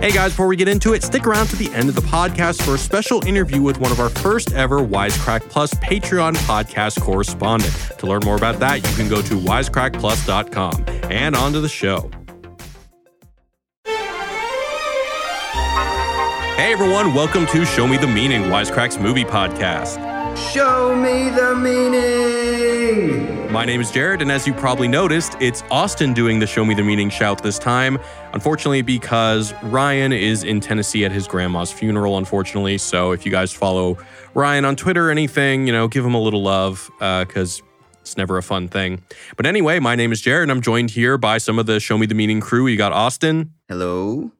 Hey guys, before we get into it, stick around to the end of the podcast for a special interview with one of our first ever Wisecrack Plus Patreon podcast correspondent. To learn more about that, you can go to wisecrackplus.com. And on to the show. Hey everyone, welcome to Show Me the Meaning, Wisecrack's movie podcast. Show me the meaning. My name is Jared, and as you probably noticed, it's Austin doing the Show Me the Meaning shout this time. Unfortunately, because Ryan is in Tennessee at his grandma's funeral, unfortunately. So if you guys follow Ryan on Twitter or anything, you know, give him a little love uh, because it's never a fun thing. But anyway, my name is Jared, and I'm joined here by some of the Show Me the Meaning crew. You got Austin, Hello.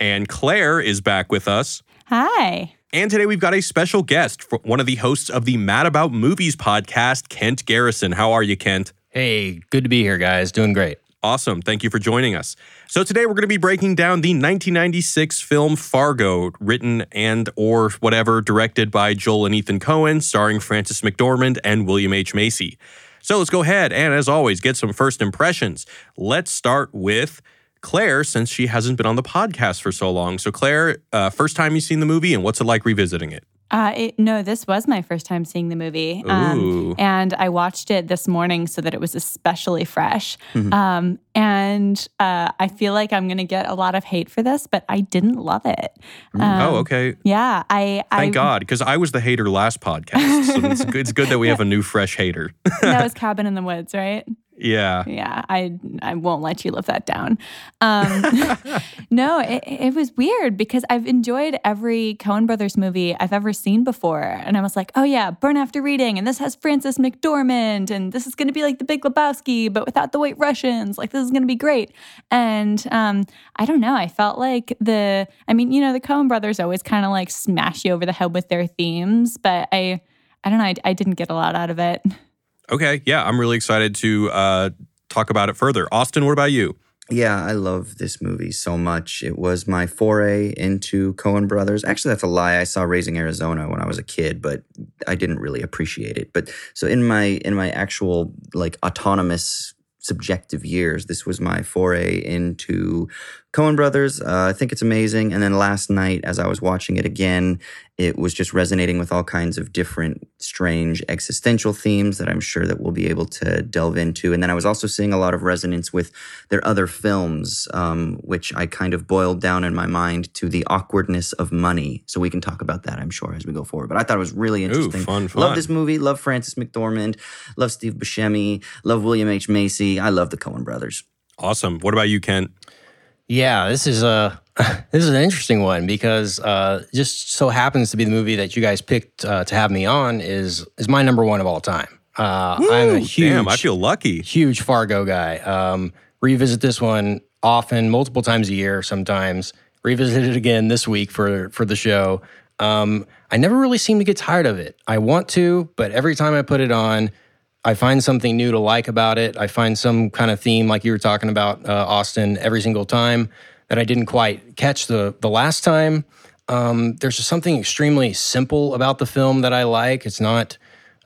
and Claire is back with us. Hi. And today we've got a special guest, one of the hosts of the Mad About Movies podcast, Kent Garrison. How are you, Kent? Hey, good to be here, guys. Doing great. Awesome. Thank you for joining us. So today we're going to be breaking down the 1996 film Fargo, written and or whatever directed by Joel and Ethan Coen, starring Frances McDormand and William H. Macy. So let's go ahead and as always get some first impressions. Let's start with Claire since she hasn't been on the podcast for so long. So Claire, uh, first time you've seen the movie and what's it like revisiting it? Uh, it, no, this was my first time seeing the movie. Um, and I watched it this morning so that it was especially fresh. Mm-hmm. Um, and uh, I feel like I'm going to get a lot of hate for this, but I didn't love it. Um, oh, okay. Yeah. I, I Thank God, because I was the hater last podcast. So it's, good, it's good that we have a new fresh hater. that was Cabin in the Woods, right? Yeah. Yeah, I I won't let you live that down. Um, no, it, it was weird because I've enjoyed every Coen Brothers movie I've ever seen before, and I was like, oh yeah, Burn After Reading, and this has Frances McDormand, and this is going to be like The Big Lebowski, but without the White Russians. Like this is going to be great. And um, I don't know, I felt like the, I mean, you know, the Coen Brothers always kind of like smash you over the head with their themes, but I, I don't know, I, I didn't get a lot out of it. Okay. Yeah. I'm really excited to uh, talk about it further. Austin, what about you? Yeah, I love this movie so much. It was my foray into Coen Brothers. Actually, that's a lie. I saw Raising Arizona when I was a kid, but I didn't really appreciate it. But so in my in my actual like autonomous subjective years, this was my foray into Coen Brothers. Uh, I think it's amazing. And then last night, as I was watching it again, it was just resonating with all kinds of different strange existential themes that I'm sure that we'll be able to delve into. And then I was also seeing a lot of resonance with their other films, um, which I kind of boiled down in my mind to the awkwardness of money. So we can talk about that, I'm sure, as we go forward. But I thought it was really interesting. fun, fun. Love this movie. Love Frances McDormand. Love Steve Buscemi. Love William H Macy. I love the Coen Brothers. Awesome. What about you, Kent? Yeah, this is a this is an interesting one because uh, just so happens to be the movie that you guys picked uh, to have me on is is my number one of all time. Uh, I'm a huge Damn, I feel lucky. huge Fargo guy. Um, revisit this one often, multiple times a year, sometimes. Revisit it again this week for for the show. Um, I never really seem to get tired of it. I want to, but every time I put it on, I find something new to like about it. I find some kind of theme, like you were talking about, uh, Austin, every single time that I didn't quite catch the the last time. Um, there's just something extremely simple about the film that I like. It's not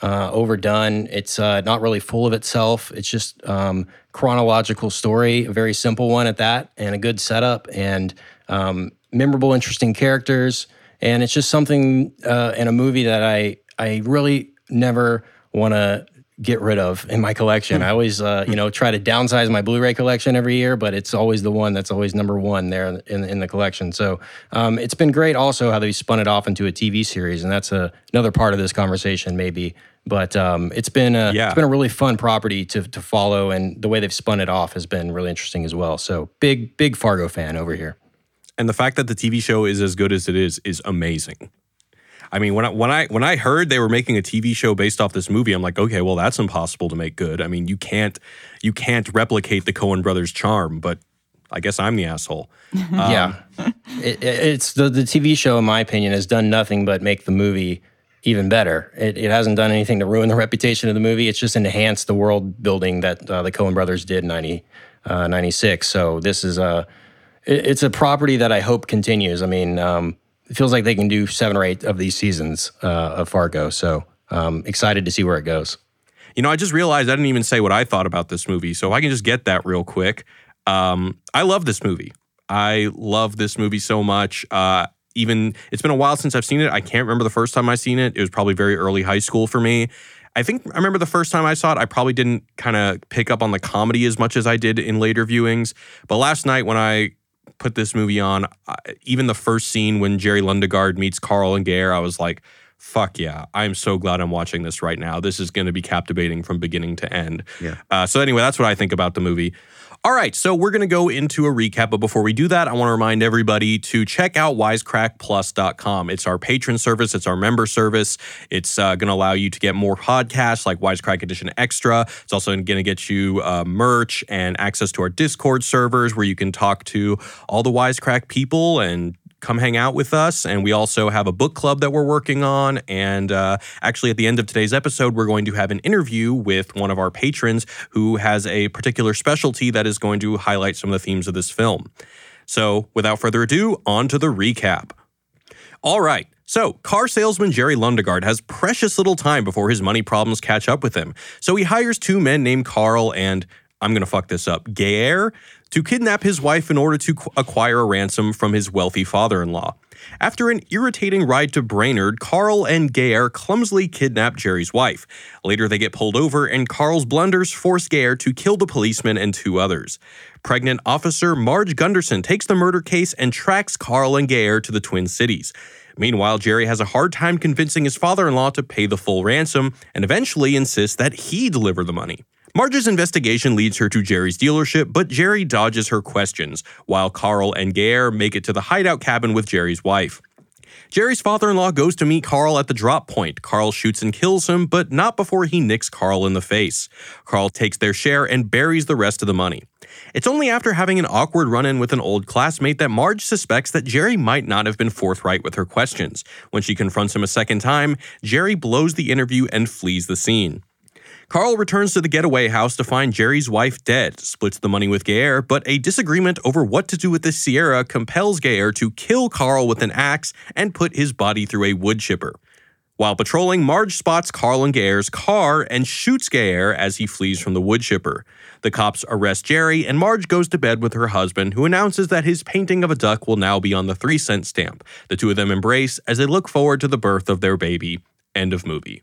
uh, overdone. It's uh, not really full of itself. It's just um, chronological story, a very simple one at that, and a good setup and um, memorable, interesting characters. And it's just something uh, in a movie that I I really never want to get rid of in my collection. I always, uh, you know, try to downsize my Blu-ray collection every year, but it's always the one that's always number one there in, in the collection. So um, it's been great also how they spun it off into a TV series, and that's a, another part of this conversation maybe. But um, it's been a, Yeah. it's been a really fun property to to follow, and the way they've spun it off has been really interesting as well. So big big Fargo fan over here. And the fact that the TV show is as good as it is is amazing. I mean, when I when I when I heard they were making a TV show based off this movie, I'm like, okay, well, that's impossible to make good. I mean, you can't you can't replicate the Coen brothers' charm, but I guess I'm the asshole. yeah, it, it- it's the the TV show, in my opinion, has done nothing but make the movie even better. It, it hasn't done anything to ruin the reputation of the movie. It's just enhanced the world building that uh, the Coen Brothers did in 90, uh, 96. So this is a it- it's a property that I hope continues. I mean, um, it feels like they can do seven or eight of these seasons uh, of Fargo. So um, excited to see where it goes. You know, I just realized I didn't even say what I thought about this movie. So I can just get that real quick. Um, I love this movie. I love this movie so much. Uh, even it's been a while since I've seen it. I can't remember the first time I seen it. It was probably very early high school for me. I think I remember the first time I saw it, I probably didn't kind of pick up on the comedy as much as I did in later viewings. But last night when I put this movie on, even the first scene when Jerry Lundegaard meets Carl and Gaear, I was like, fuck yeah, I'm so glad I'm watching this right now. This is going to be captivating from beginning to end. Yeah. Uh, so, anyway, that's what I think about the movie. All right, so we're going to go into a recap, but before we do that, I want to remind everybody to check out wisecrackplus.com. It's our patron service, it's our member service. It's uh, going to allow you to get more podcasts like Wisecrack Edition Extra. It's also going to get you uh, merch and access to our Discord servers where you can talk to all the Wisecrack people and come hang out with us. And we also have a book club that we're working on. And uh, actually, at the end of today's episode, we're going to have an interview with one of our patrons who has a particular specialty that is going to highlight some of the themes of this film. So, without further ado, on to the recap. All right. So, car salesman Jerry Lundegaard has precious little time before his money problems catch up with him. So, he hires two men named Carl and, I'm going to fuck this up, Gaear, to kidnap his wife in order to acquire a ransom from his wealthy father in law. After an irritating ride to Brainerd, Carl and Gaear clumsily kidnap Jerry's wife. Later, they get pulled over, and Carl's blunders force Gaear to kill the policeman and two others. Pregnant officer Marge Gunderson takes the murder case and tracks Carl and Gaear to the Twin Cities. Meanwhile, Jerry has a hard time convincing his father in law to pay the full ransom and eventually insists that he deliver the money. Marge's investigation leads her to Jerry's dealership, but Jerry dodges her questions, while Carl and Gaear make it to the hideout cabin with Jerry's wife. Jerry's father in law goes to meet Carl at the drop point. Carl shoots and kills him, but not before he nicks Carl in the face. Carl takes their share and buries the rest of the money. It's only after having an awkward run in with an old classmate that Marge suspects that Jerry might not have been forthright with her questions. When she confronts him a second time, Jerry blows the interview and flees the scene. Carl returns to the getaway house to find Jerry's wife dead, splits the money with Gaear, but a disagreement over what to do with the Ciera compels Gaear to kill Carl with an axe and put his body through a wood chipper. While patrolling, Marge spots Carl and Gaear's car and shoots Gaear as he flees from the wood chipper. The cops arrest Jerry, and Marge goes to bed with her husband, who announces that his painting of a duck will now be on the three cent stamp. The two of them embrace as they look forward to the birth of their baby. End of movie.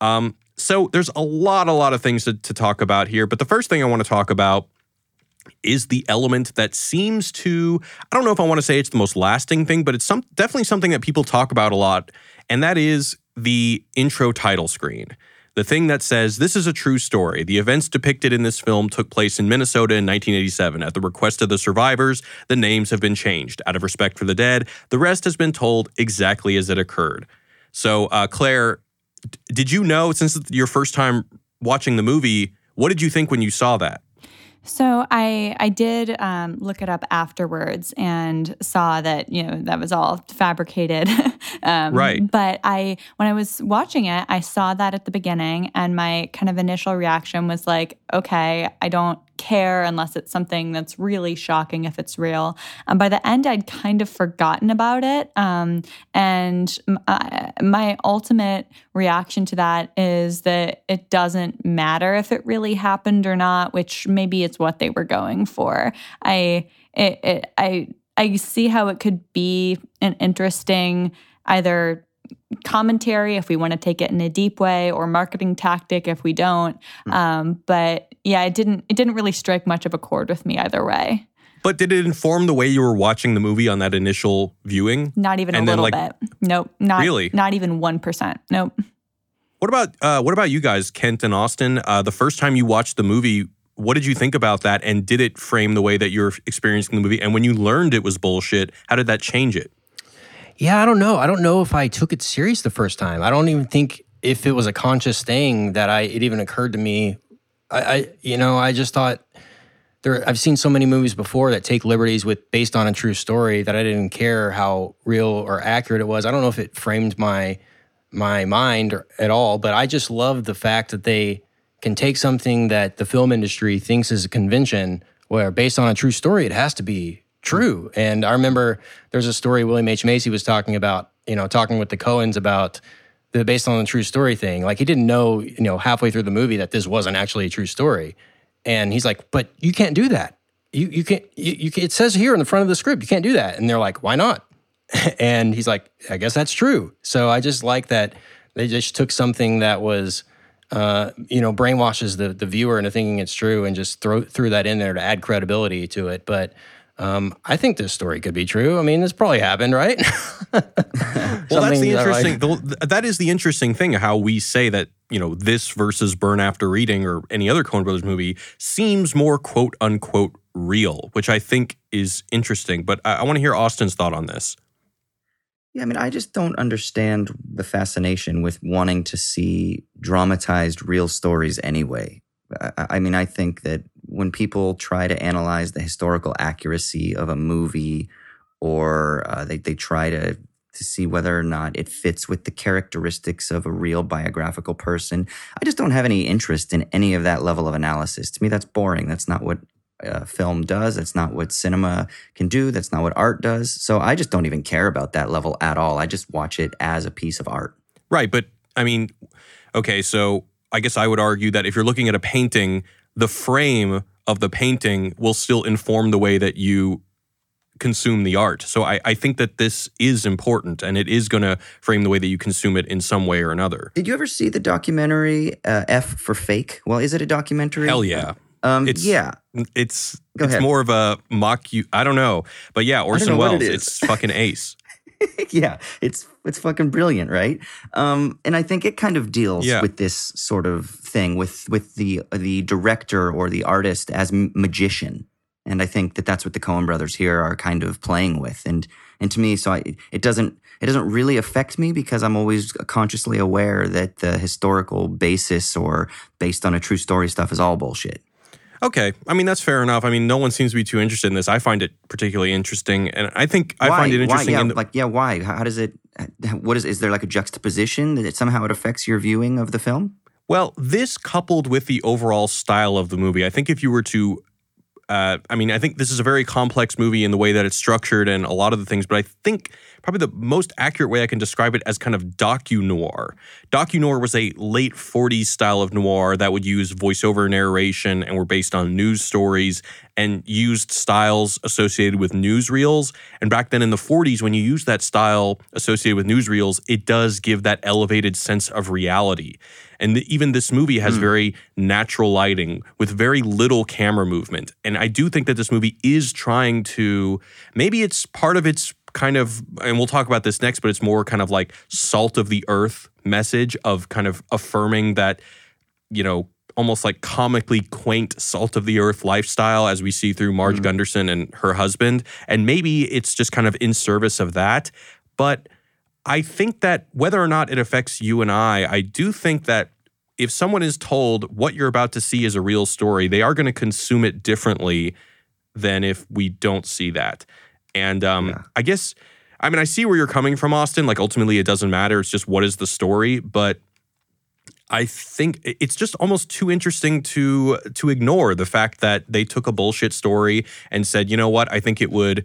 Um, so there's a lot, a lot of things to, to talk about here. But the first thing I want to talk about is the element that seems to I don't know if I want to say it's the most lasting thing, but it's some definitely something that people talk about a lot, and that is the intro title screen. The thing that says this is a true story. The events depicted in this film took place in Minnesota in 1987. At the request of the survivors, the names have been changed. Out of respect for the dead, the rest has been told exactly as it occurred. So, uh, Claire, did you know since your first time watching the movie? What did you think when you saw that? So I I did um, look it up afterwards and saw that you know that was all fabricated. um, right. But I when I was watching it, I saw that at the beginning, and my kind of initial reaction was like, okay, I don't care unless it's something that's really shocking if it's real. And by the end, I'd kind of forgotten about it. Um, and my, my ultimate reaction to that is that it doesn't matter if it really happened or not, which maybe it's what they were going for. I it, it I I see how it could be an interesting either commentary if we want to take it in a deep way or marketing tactic if we don't. Hmm. um, but yeah it didn't it didn't really strike much of a chord with me either way. But did it inform the way you were watching the movie on that initial viewing? Not even and a little like, bit. Nope not really? not even 1% nope. What about uh, what about you guys kent and austin? Uh, the first time you watched the movie what did you think about that and did it frame the way that you're experiencing the movie and when you learned it was bullshit how did that change it yeah, I don't know. I don't know if I took it serious the first time. I don't even think if it was a conscious thing that I it even occurred to me. I, I you know, I just thought there I've seen so many movies before that take liberties with based on a true story that I didn't care how real or accurate it was. I don't know if it framed my my mind or, at all, but I just love the fact that they can take something that the film industry thinks is a convention where based on a true story it has to be true. And I remember there's a story William H. Macy was talking about, you know, talking with the Coens about the based on the true story thing. Like he didn't know, you know, halfway through the movie that this wasn't actually a true story. And he's like, but you can't do that. You, you can't, you, you can, it says here in the front of the script, you can't do that. And they're like, why not? and he's like, I guess that's true. So I just like that they just took something that was, uh, you know, brainwashes the the viewer into thinking it's true and just throw threw that in there to add credibility to it. But um, I think this story could be true. I mean, this probably happened, right? well, that's the interesting. That, that is the interesting thing. How we say that you know this versus Burn After Reading or any other Coen Brothers movie seems more quote unquote real, which I think is interesting. But I, I want to hear Austin's thought on this. Yeah, I mean, I just don't understand the fascination with wanting to see dramatized real stories anyway. I, I mean, I think that when people try to analyze the historical accuracy of a movie or uh, they, they try to to see whether or not it fits with the characteristics of a real biographical person. I just don't have any interest in any of that level of analysis. To me, that's boring. That's not what uh, film does. That's not what cinema can do. That's not what art does. So I just don't even care about that level at all. I just watch it as a piece of art. Right. But I mean, okay, so I guess I would argue that if you're looking at a painting, the frame of the painting will still inform the way that you consume the art. So I, I think that this is important and it is going to frame the way that you consume it in some way or another. Did you ever see the documentary uh, F for Fake? Well, is it a documentary? Hell yeah. Um, it's, yeah. It's Go it's ahead. more of a mock you. I don't know, but yeah, Orson Welles. It it's fucking ace. yeah, it's it's fucking brilliant, right? Um, and I think it kind of deals yeah. with this sort of thing with with the the director or the artist as magician, and I think that that's what the Coen brothers here are kind of playing with, and and to me, so I, it doesn't it doesn't really affect me because I'm always consciously aware that the historical basis or based on a true story stuff is all bullshit. Okay, I mean that's fair enough. I mean, no one seems to be too interested in this. I find it particularly interesting, and I think why? I find it interesting. Why? Yeah, the, like yeah, why? How, how does it? What is? Is there like a juxtaposition that it somehow it affects your viewing of the film? Well, this coupled with the overall style of the movie, I think if you were to uh, I mean, I think this is a very complex movie in the way that it's structured and a lot of the things, but I think probably the most accurate way I can describe it as kind of docu noir. Docu noir was a late 40s style of noir that would use voiceover narration and were based on news stories and used styles associated with newsreels. And back then in the 40s, when you use that style associated with newsreels, it does give that elevated sense of reality. And the, even this movie has mm. very natural lighting with very little camera movement. And I do think that this movie is trying to, maybe it's part of its kind of, and we'll talk about this next, but it's more kind of like salt of the earth message of kind of affirming that, you know, almost like comically quaint salt of the earth lifestyle as we see through Marge mm. Gunderson and her husband. And maybe it's just kind of in service of that. But I think that whether or not it affects you and I, I do think that if someone is told what you're about to see is a real story, they are going to consume it differently than if we don't see that. And um, yeah. I guess, I mean, I see where you're coming from, Austin. Like, ultimately, it doesn't matter. It's just what is the story. But I think it's just almost too interesting to to ignore the fact that they took a bullshit story and said, you know what, I think it would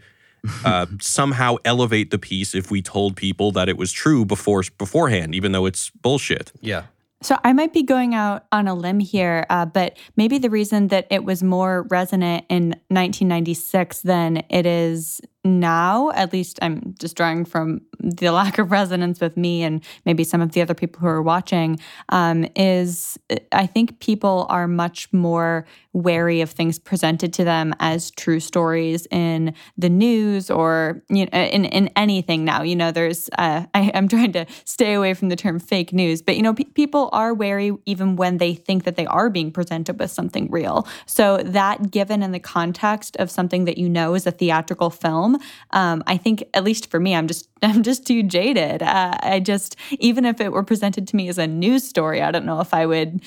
uh, somehow elevate the piece if we told people that it was true before beforehand, even though it's bullshit. Yeah. So I might be going out on a limb here, uh, but maybe the reason that it was more resonant in 1996 than it is now, at least I'm just drawing from the lack of resonance with me and maybe some of the other people who are watching, um, is I think people are much more wary of things presented to them as true stories in the news or you know, in, in anything now. You know, there's, uh, I, am trying to stay away from the term fake news, but you know, pe- people are wary even when they think that they are being presented with something real. So that given in the context of something that you know is a theatrical film, um, I think at least for me, I'm just I'm just too jaded. Uh, I just even if it were presented to me as a news story, I don't know if I would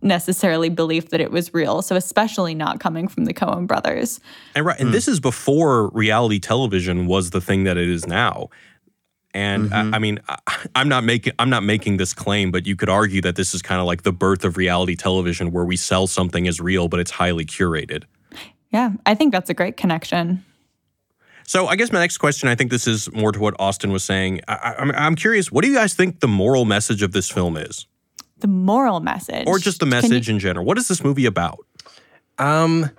necessarily believe that it was real. So especially not coming from the Coen brothers. And right, and this is before reality television was the thing that it is now. And I, I mean, I, I'm not making I'm not making this claim, but you could argue that this is kind of like the birth of reality television, where we sell something as real, but it's highly curated. Yeah, I think that's a great connection. So I guess my next question, I think this is more to what Austin was saying. I, I, I'm, I'm curious, what do you guys think the moral message of this film is, The moral message. or just the Can you- message in general? What is this movie about? Um,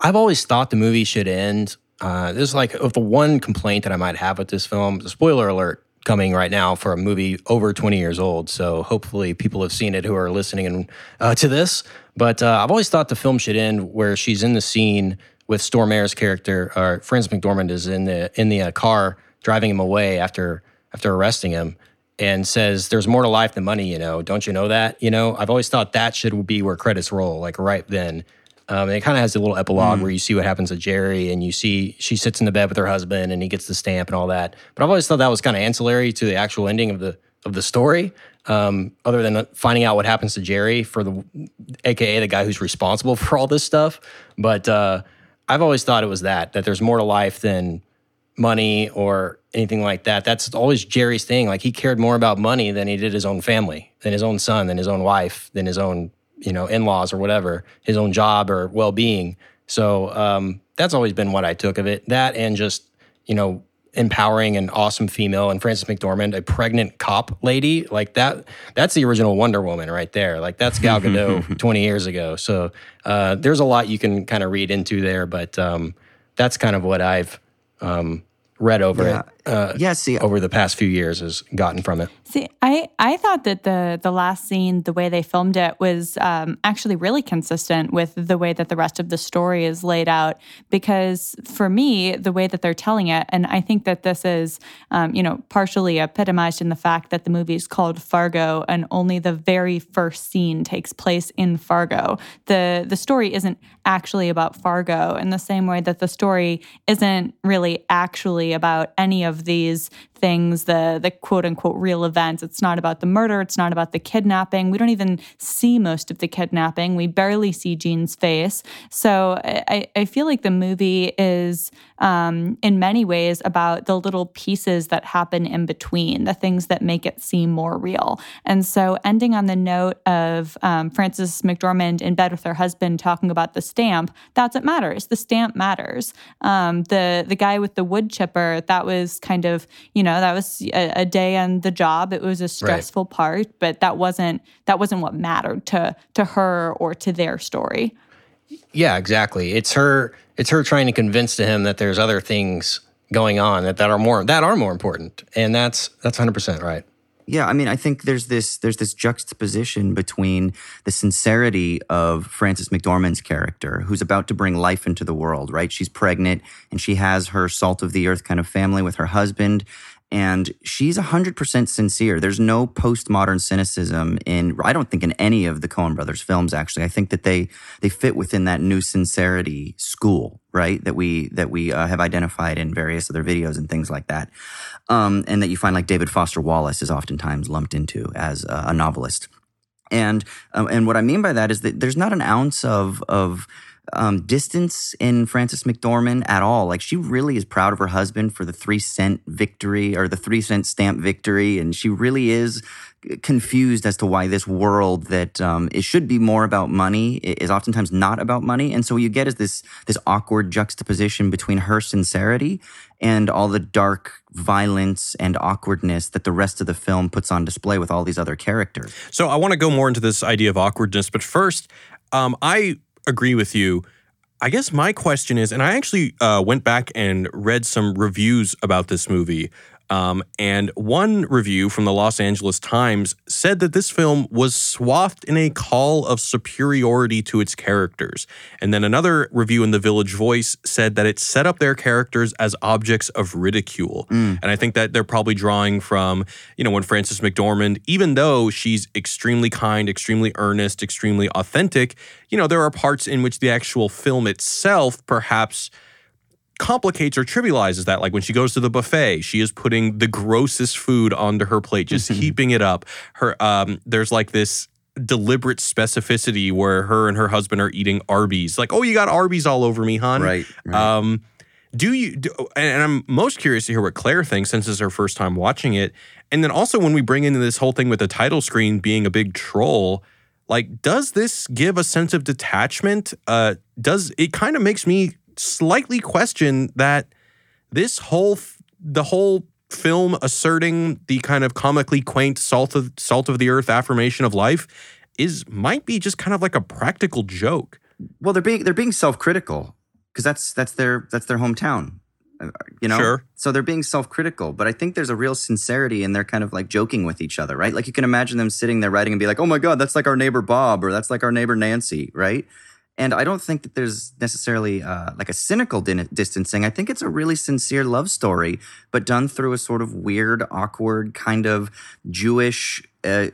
I've always thought the movie should end. Uh, this is like the one complaint that I might have with this film. Spoiler alert coming right now for a movie over 20 years old. So hopefully people have seen it who are listening and, uh, to this. But uh, I've always thought the film should end where she's in the scene with Stormare's character, or Frances McDormand is in the in the uh, car driving him away after after arresting him and says there's more to life than money you know. Don't you know that you know? I've always thought that should be where credits roll like right then. Um, and it kind of has a little epilogue where you see what happens to jerry and you see she sits in the bed with her husband and he gets the stamp and all that. But i've always thought that was kind of ancillary to the actual ending of the of the story um, other than finding out what happens to jerry for the aka the guy who's responsible for all this stuff. But uh, i've always thought it was that that there's more to life than money or anything like that. That's always Jerry's thing. Like he cared more about money than he did his own family, than his own son, than his own wife, than his own, you know, in-laws or whatever, his own job or well-being. So um, that's always been what I took of it. That and just, you know, empowering an awesome female and Frances McDormand, a pregnant cop lady, like that. That's the original Wonder Woman right there. Like that's Gal Gadot 20 years ago. So uh, there's a lot you can kind of read into there, but um, that's kind of what I've um, read over Yeah. it uh, yeah, see, over the past few years has gotten from it. See, I, I thought that the the last scene, the way they filmed it, was um, actually really consistent with the way that the rest of the story is laid out. Because for me, the way that they're telling it, and I think that this is, um, you know, partially epitomized in the fact that the movie is called Fargo, and only the very first scene takes place in Fargo. the The story isn't actually about Fargo in the same way that the story isn't really actually about any of these things, the the quote unquote real events. It's not about the murder. It's not about the kidnapping. We don't even see most of the kidnapping. We barely see Jean's face. So I, I feel like the movie is um, in many ways about the little pieces that happen in between, the things that make it seem more real. And so ending on the note of um, Frances McDormand in bed with her husband talking about the stamp, that's what matters. The stamp matters. Um, the the guy with the wood chipper, that was kind of, you know, that was a, a day on the job. It was a stressful part, but that wasn't that wasn't what mattered to to her or to their story. Yeah, exactly. It's her. It's her trying to convince to him that there's other things going on that, that are more that are more important, and that's that's 100 percent right. Yeah, I mean, I think there's this there's this juxtaposition between the sincerity of Frances McDormand's character, who's about to bring life into the world, right? She's pregnant and she has her salt of the earth kind of family with her husband. And she's 100% sincere. There's no postmodern cynicism in, I don't think in any of the Coen brothers films, actually. I think that they, they fit within that new sincerity school, right? That we, that we uh, have identified in various other videos and things like that um, and that you find like David Foster Wallace is oftentimes lumped into as a, a novelist. And um, and what I mean by that is that there's not an ounce of of um, distance in Frances McDormand at all. Like she really is proud of her husband for the three cent victory or the three cent stamp victory, and she really is confused as to why this world that um, it should be more about money is oftentimes not about money. And so what you get is this this awkward juxtaposition between her sincerity and all the dark violence and awkwardness that the rest of the film puts on display with all these other characters. So I want to go more into this idea of awkwardness, but first, um, I agree with you. I guess my question is, and I actually uh, went back and read some reviews about this movie. Um, and one review from the Los Angeles Times said that this film was swathed in a call of superiority to its characters. And then another review in the Village Voice said that it set up their characters as objects of ridicule. And I think that they're probably drawing from, you know, when Frances McDormand, even though she's extremely kind, extremely earnest, extremely authentic, you know, there are parts in which the actual film itself perhaps complicates or trivializes that. Like when she goes to the buffet, she is putting the grossest food onto her plate, just heaping it up. Her um, there's like this deliberate specificity where her and her husband are eating Arby's. Like, oh, you got Arby's all over me, hon. Right. right. Um, do you? Do, and I'm most curious to hear what Claire thinks since it's her first time watching it. And then also when we bring into this whole thing with the title screen being a big troll, like, does this give a sense of detachment? Uh, does it kind of makes me slightly question that this whole the whole film asserting the kind of comically quaint salt of salt of the earth affirmation of life is might be just kind of like a practical joke. Well, they're being they're being self-critical because that's that's their that's their hometown. Uh, you know, sure. so they're being self-critical, but I think there's a real sincerity and they're kind of like joking with each other, right? Like you can imagine them sitting there writing and be like, "Oh my god, that's like our neighbor Bob," or "That's like our neighbor Nancy," right? And I don't think that there's necessarily uh, like a cynical din- distancing. I think it's a really sincere love story, but done through a sort of weird, awkward, kind of Jewish, uh,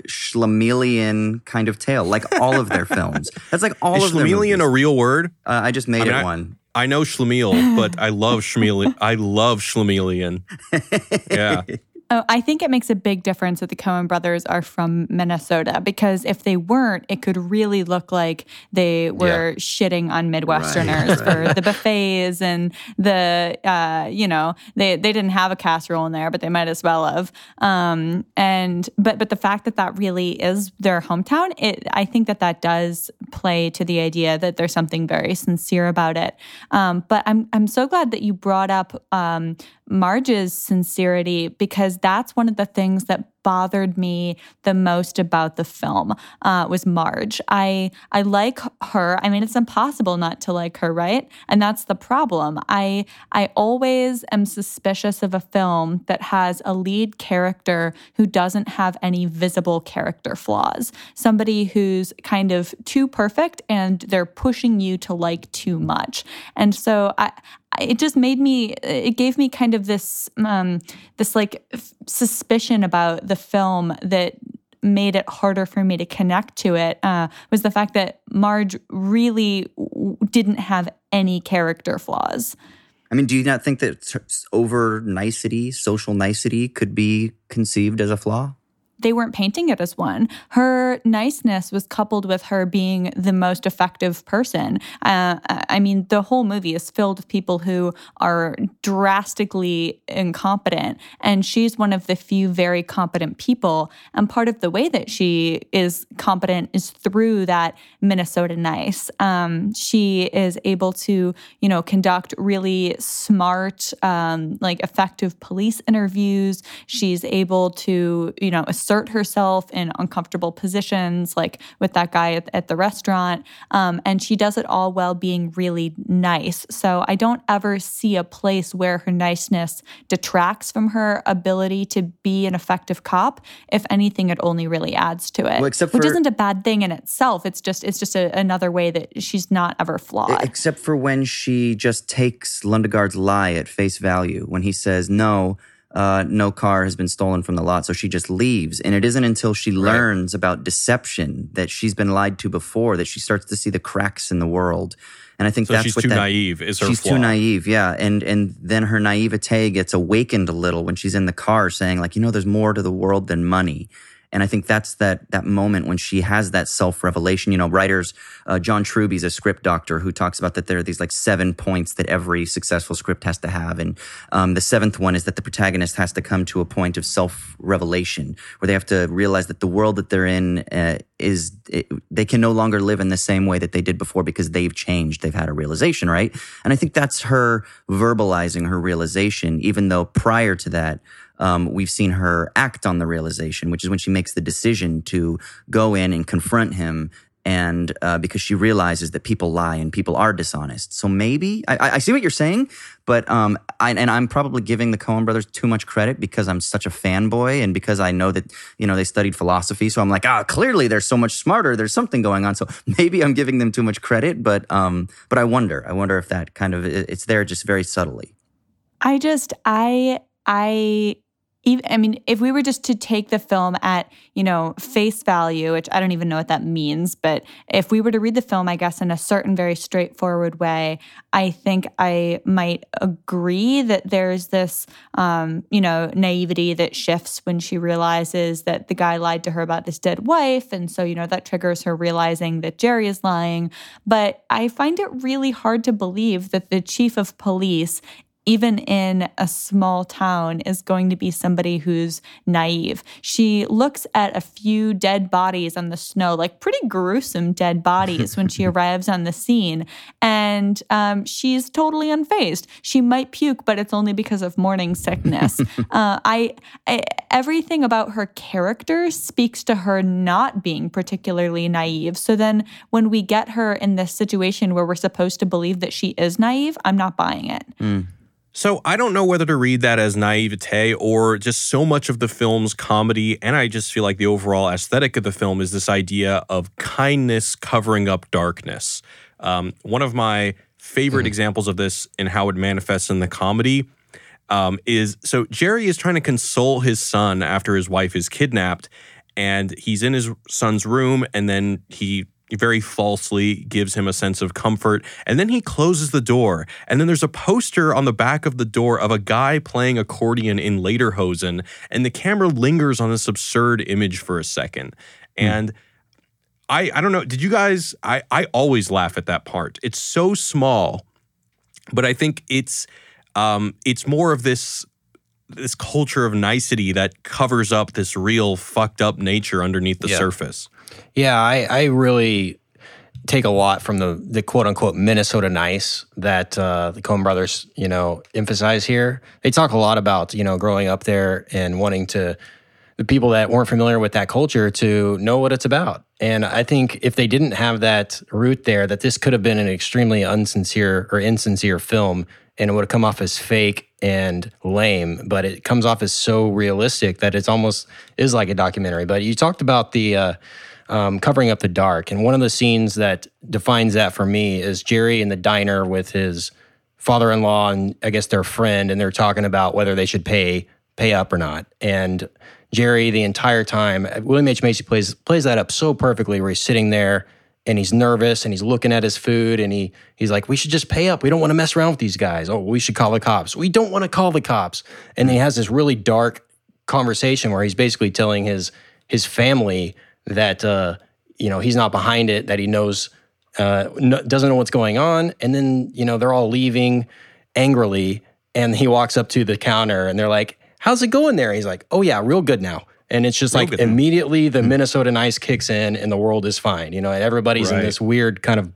kind of tale, like all of their films. That's like all Is of movies. a real word? Uh, I just made I mean, it I- one. I know Schlemiel, but I love Schlemelian. I love Schlemelian. Yeah. Oh, I think it makes a big difference that the Coen brothers are from Minnesota because if they weren't, it could really look like they were shitting on Midwesterners for the buffets and the, uh, you know, they, they didn't have a casserole in there, but they might as well have. Um, and but but the fact that that really is their hometown, it I think that that does play to the idea that there's something very sincere about it. Um, but I'm I'm so glad that you brought up um, Marge's sincerity because that's one of the things that bothered me the most about the film uh, was Marge. I I like her. I mean, it's impossible not to like her, right? And that's the problem. I I always am suspicious of a film that has a lead character who doesn't have any visible character flaws. Somebody who's kind of too perfect and they're pushing you to like too much. And so I it just made me it gave me kind of this um this like f- suspicion about the film that made it harder for me to connect to it uh, was the fact that Marge really w- didn't have any character flaws. I mean, do you not think that over nicety, social nicety, could be conceived as a flaw? They weren't painting it as one. Her niceness was coupled with her being the most effective person. Uh, I mean, the whole movie is filled with people who are drastically incompetent, and she's one of the few very competent people. And part of the way that she is competent is through that Minnesota nice. Um, she is able to, you know, conduct really smart, um, like effective police interviews. She's able to, you know, assert herself in uncomfortable positions, like with that guy at, at the restaurant. Um, and she does it all while being really nice. So I don't ever see a place where her niceness detracts from her ability to be an effective cop. If anything, it only really adds to it, Well, except which isn't a bad thing in itself. It's just it's just a, another way that she's not ever flawed. Except for when she just takes Lundegaard's lie at face value when he says, no, uh, no car has been stolen from the lot. So she just leaves. And it isn't until she learns about deception that she's been lied to before that she starts to see the cracks in the world. And I think So that's she's what too that, naive. Is her she's flaw. too naive, yeah. And and then her naivete gets awakened a little when she's in the car saying, like, you know, there's more to the world than money. And I think that's that that moment when she has that self revelation. You know, writers, uh, John Truby's a script doctor who talks about that there are these like seven points that every successful script has to have, and um, the seventh one is that the protagonist has to come to a point of self revelation where they have to realize that the world that they're in uh, is it, they can no longer live in the same way that they did before because they've changed. They've had a realization, right? And I think that's her verbalizing her realization, even though prior to that um, we've seen her act on the realization, which is when she makes the decision to go in and confront him. And uh, because she realizes that people lie and people are dishonest, so maybe I, I- see what you're saying, but um, I, and I'm probably giving the Coen Brothers too much credit because I'm such a fanboy and because I know that you know they studied philosophy, so I'm like, ah, clearly they're so much smarter. There's something going on. So maybe I'm giving them too much credit, but um, but I wonder, I wonder if that kind of it's there just very subtly. I just I I even, I mean, if we were just to take the film at, you know, face value, which I don't even know what that means, but if we were to read the film, I guess, in a certain very straightforward way, I think I might agree that there's this, um, you know, naivety that shifts when she realizes that the guy lied to her about this dead wife. And so, you know, that triggers her realizing that Jerry is lying. But I find it really hard to believe that the chief of police even in a small town, is going to be somebody who's naive. She looks at a few dead bodies on the snow, like pretty gruesome dead bodies, when she arrives on the scene. And um, she's totally unfazed. She might puke, but it's only because of morning sickness. uh, I, I, everything about her character speaks to her not being particularly naive. So then when we get her in this situation where we're supposed to believe that she is naive, I'm not buying it. Mm. So I don't know whether to read that as naivete or just so much of the film's comedy. And I just feel like the overall aesthetic of the film is this idea of kindness covering up darkness. Um, one of my favorite mm. examples of this and how it manifests in the comedy um, is so Jerry is trying to console his son after his wife is kidnapped. And he's in his son's room, and then he very falsely gives him a sense of comfort. And then he closes the door. And then there's a poster on the back of the door of a guy playing accordion in Lederhosen. And the camera lingers on this absurd image for a second. Mm. And I, I don't know. Did you guys? I, I always laugh at that part. It's so small, but I think it's um, it's more of this this culture of nicety that covers up this real fucked up nature underneath the surface. Yeah, I, I really take a lot from the the quote unquote Minnesota nice that uh, the Coen brothers, you know, emphasize here. They talk a lot about, you know, growing up there and wanting to the people that weren't familiar with that culture to know what it's about. And I think if they didn't have that root there, that this could have been an extremely unsincere or insincere film and it would have come off as fake and lame, but it comes off as so realistic that it's almost is like a documentary. But you talked about the uh, um, covering up the dark. And one of the scenes that defines that for me is Jerry in the diner with his father-in-law and I guess their friend, and they're talking about whether they should pay pay up or not. And Jerry, the entire time, William H Macy plays plays that up so perfectly, where he's sitting there and he's nervous and he's looking at his food and he he's like, we should just pay up. We don't want to mess around with these guys. Oh, we should call the cops. We don't want to call the cops. And he has this really dark conversation where he's basically telling his his family that uh, you know he's not behind it, that he knows uh, doesn't know what's going on, and then you know they're all leaving angrily, and he walks up to the counter, and they're like, "How's it going there?" He's like, "Oh yeah, real good now." And it's just like immediately the mm-hmm. Minnesota nice kicks in, and the world is fine. You know, and everybody's right. in this weird kind of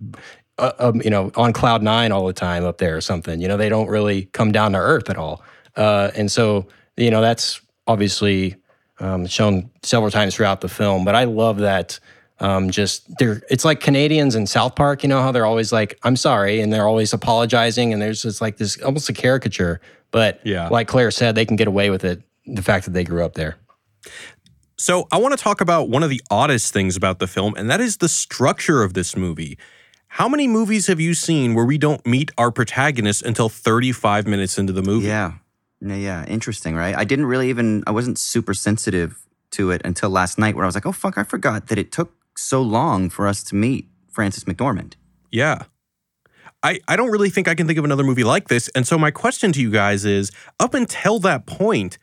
uh, um, you know, on cloud nine all the time up there or something. You know, they don't really come down to earth at all. Uh, and so, you know, that's obviously um, shown several times throughout the film. But I love that. Um, just they're it's like Canadians in South Park. You know how they're always like, "I'm sorry," and they're always apologizing, and there's just like this almost a caricature. But yeah, like Claire said, they can get away with it. The fact that they grew up there. So I want to talk about one of the oddest things about the film, and that is the structure of this movie. How many movies have you seen where we don't meet our protagonist until 35 minutes into the movie? Yeah. Yeah, interesting, right? I didn't really even I wasn't super sensitive to it until last night where I was like, "Oh fuck, I forgot that it took so long for us to meet Frances McDormand." Yeah. I, I don't really think I can think of another movie like this. And so my question to you guys is up until that point,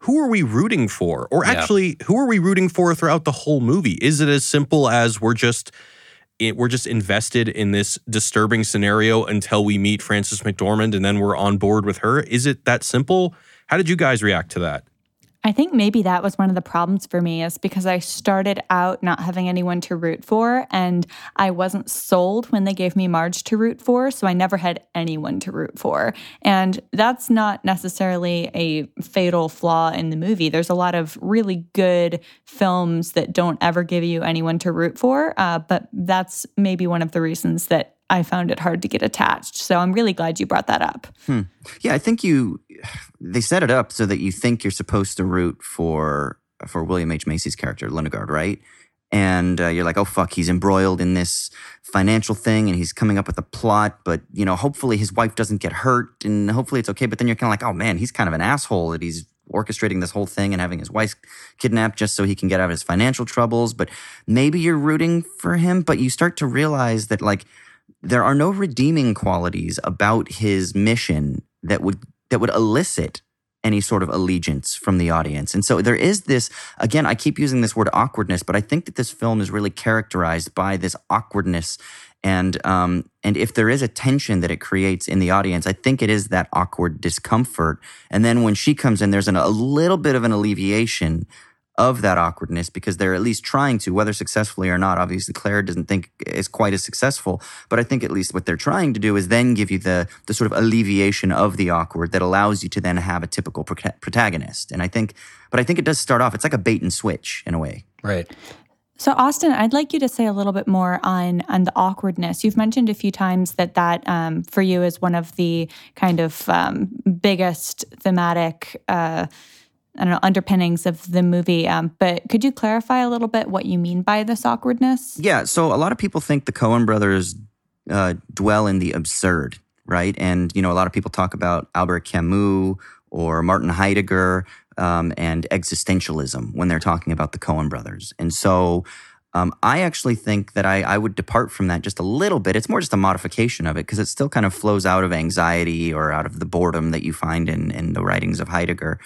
who are we rooting for? Or actually, yeah. who are we rooting for throughout the whole movie? Is it as simple as we're just it, we're just invested in this disturbing scenario until we meet Frances McDormand and then we're on board with her. Is it that simple? How did you guys react to that? I think maybe that was one of the problems for me is because I started out not having anyone to root for and I wasn't sold when they gave me Marge to root for, so I never had anyone to root for. And that's not necessarily a fatal flaw in the movie. There's a lot of really good films that don't ever give you anyone to root for, uh, but that's maybe one of the reasons that I found it hard to get attached. So I'm really glad you brought that up. Hmm. Yeah, I think you they set it up so that you think you're supposed to root for for William H Macy's character Lundegaard, right? And uh, you're like, oh fuck, he's embroiled in this financial thing, and he's coming up with a plot. But you know, hopefully his wife doesn't get hurt, and hopefully it's okay. But then you're kind of like, oh man, he's kind of an asshole that he's orchestrating this whole thing and having his wife kidnapped just so he can get out of his financial troubles. But maybe you're rooting for him, but you start to realize that like there are no redeeming qualities about his mission that would that would elicit any sort of allegiance from the audience. And so there is this, again, I keep using this word awkwardness, but I think that this film is really characterized by this awkwardness. And um, and if there is a tension that it creates in the audience, I think it is that awkward discomfort. And then when she comes in, there's an, a little bit of an alleviation of that awkwardness because they're at least trying to, whether successfully or not. Obviously, Claire doesn't think is quite as successful, but I think at least what they're trying to do is then give you the the sort of alleviation of the awkward that allows you to then have a typical pro- protagonist. And I think, but I think it does start off. It's like a bait and switch in a way. Right. So Austin, I'd like you to say a little bit more on on the awkwardness. You've mentioned a few times that that um, for you is one of the kind of um, biggest thematic. Uh, I don't know, underpinnings of the movie. Um, but could you clarify a little bit what you mean by this awkwardness? Yeah. So a lot of people think the Coen brothers uh, dwell in the absurd, right? And, you know, a lot of people talk about Albert Camus or Martin Heidegger um, and existentialism when they're talking about the Coen brothers. And so um, I actually think that I, I, would depart from that just a little bit. It's more just a modification of it because it still kind of flows out of anxiety or out of the boredom that you find in, in the writings of Heidegger.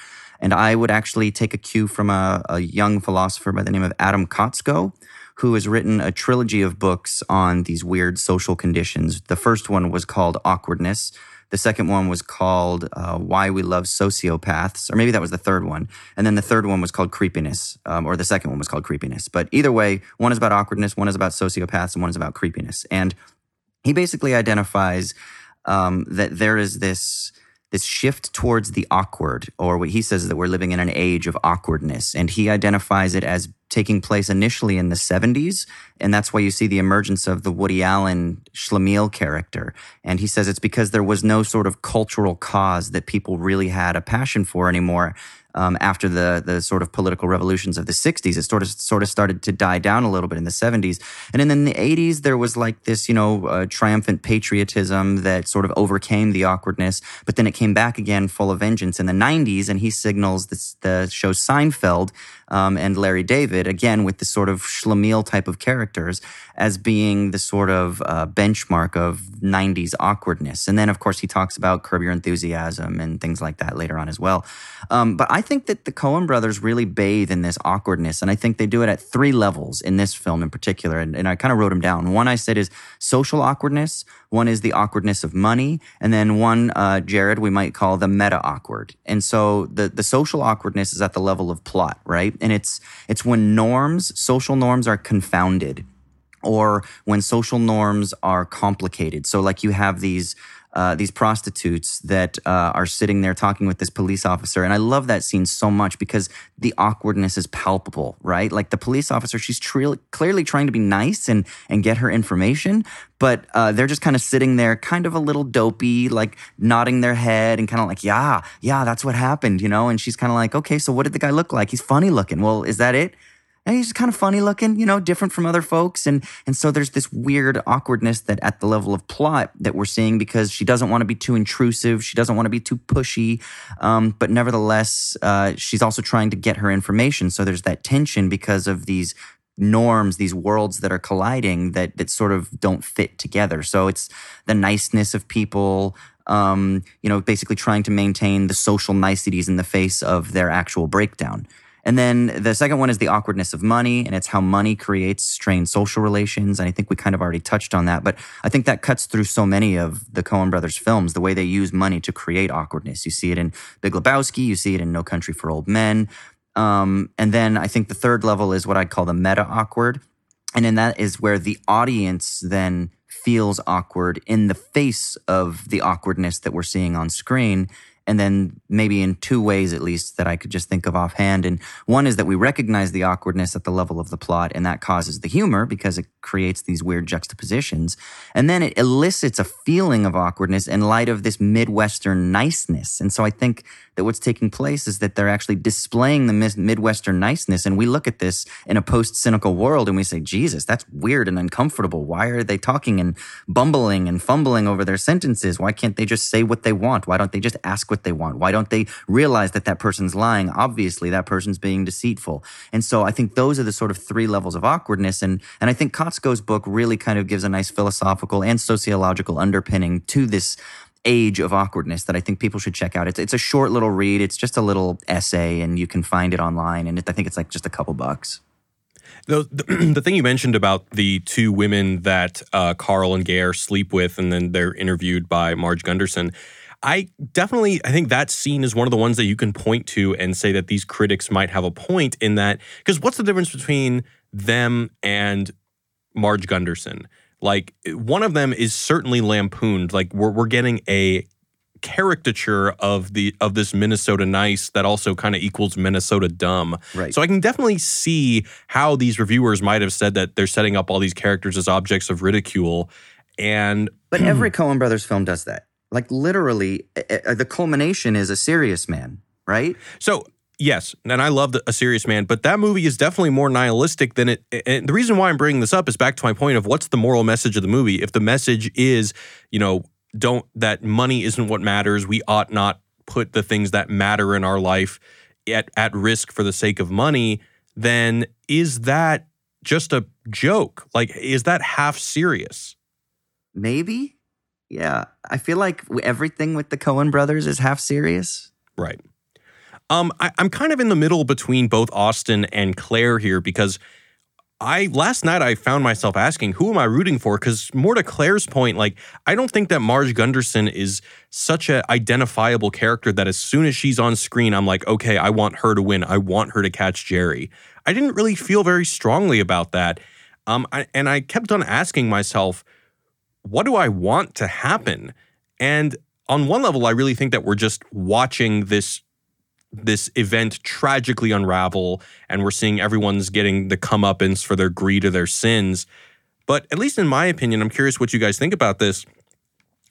And I would actually take a cue from a, a young philosopher by the name of Adam Kotsko, who has written a trilogy of books on these weird social conditions. The first one was called Awkwardness. The second one was called uh, Why We Love Sociopaths, or maybe that was the third one. And then the third one was called Creepiness, um, or the second one was called Creepiness. But either way, one is about awkwardness, one is about sociopaths, and one is about creepiness. And he basically identifies um, that there is this this shift towards the awkward, or what he says that we're living in an age of awkwardness. And he identifies it as taking place initially in the 70s. And that's why you see the emergence of the Woody Allen Schlemiel character. And he says it's because there was no sort of cultural cause that people really had a passion for anymore um, after the the sort of political revolutions of the 60s. It sort of sort of started to die down a little bit in the 70s, and then in the 80s there was like this you know uh, triumphant patriotism that sort of overcame the awkwardness, but then it came back again full of vengeance in the 90s, and he signals this, the show Seinfeld um, and Larry David, again with the sort of Schlemiel type of characters, as being the sort of uh, benchmark of 90s awkwardness. And then, of course, he talks about Curb Your Enthusiasm and things like that later on as well. Um, but I think that the Coen brothers really bathe in this awkwardness. And I think they do it at three levels in this film in particular. And, and I kind of wrote them down. One I said is social awkwardness, one is the awkwardness of money, and then one, uh, Jared, we might call the meta awkward. And so the, the social awkwardness is at the level of plot, right? And it's it's when norms, social norms are confounded or when social norms are complicated. So like you have these uh, these prostitutes that uh, are sitting there talking with this police officer. And I love that scene so much because the awkwardness is palpable, right? Like the police officer, she's tre- clearly trying to be nice and, and get her information, but uh, they're just kind of sitting there, kind of a little dopey, like nodding their head and kind of like, yeah, yeah, that's what happened, you know? And she's kind of like, okay, so what did the guy look like? He's funny looking. Well, is that it? And he's kind of funny looking, you know, different from other folks. And and so there's this weird awkwardness that at the level of plot that we're seeing because she doesn't want to be too intrusive, she doesn't want to be too pushy, um, but nevertheless, uh, she's also trying to get her information. So there's that tension because of these norms, these worlds that are colliding that that sort of don't fit together. So it's the niceness of people. Um, you know, basically trying to maintain the social niceties in the face of their actual breakdown. And then the second one is the awkwardness of money, and it's how money creates strained social relations. And I think we kind of already touched on that, but I think that cuts through so many of the Coen brothers films, the way they use money to create awkwardness. You see it in Big Lebowski, you see it in No Country for Old Men. Um, and then I think the third level is what I'd call the meta awkward. And then that is where the audience then feels awkward in the face of the awkwardness that we're seeing on screen and then maybe in two ways at least that I could just think of offhand. And one is that we recognize the awkwardness at the level of the plot, and that causes the humor because it creates these weird juxtapositions. And then it elicits a feeling of awkwardness in light of this Midwestern niceness. And so I think that what's taking place is that they're actually displaying the Midwestern niceness. And we look at this in a post cynical world and we say, Jesus, that's weird and uncomfortable. Why are they talking and bumbling and fumbling over their sentences? Why can't they just say what they want? Why don't they just ask what they want? Why don't they realize that that person's lying? Obviously, that person's being deceitful. And so I think those are the sort of three levels of awkwardness. And, and I think Kotsko's book really kind of gives a nice philosophical and sociological underpinning to this age of awkwardness that I think people should check out. It's it's a short little read. It's just a little essay, and you can find it online. And it, I think it's like just a couple bucks. The, the, the thing you mentioned about the two women that uh, Carl and Gaear sleep with, and then they're interviewed by Marge Gunderson. I definitely I think that scene is one of the ones that you can point to and say that these critics might have a point in that because what's the difference between them and Marge Gunderson? Like one of them is certainly lampooned. Like we're we're getting a caricature of the of this Minnesota nice that also kind of equals Minnesota dumb. Right. So I can definitely see how these reviewers might have said that they're setting up all these characters as objects of ridicule. And But every Coen Brothers film does that. Like literally, the culmination is a serious man, right? So yes, and I love the, a serious man, but that movie is definitely more nihilistic than it. And the reason why I'm bringing this up is back to my point of what's the moral message of the movie. If the message is, you know, don't that money isn't what matters, we ought not put the things that matter in our life at at risk for the sake of money. Then is that just a joke? Like, is that half serious? Maybe. Yeah, I feel like everything with the Coen Brothers is half serious. Right. Um, I, I'm kind of in the middle between both Austin and Claire here because I last night I found myself asking, who am I rooting for? Because more to Claire's point, like I don't think that Marge Gunderson is such an identifiable character that as soon as she's on screen, I'm like, okay, I want her to win. I want her to catch Jerry. I didn't really feel very strongly about that. Um, I, and I kept on asking myself, what do I want to happen? And on one level, I really think that we're just watching this this event tragically unravel, and we're seeing everyone's getting the comeuppance for their greed or their sins. But at least in my opinion, I'm curious what you guys think about this.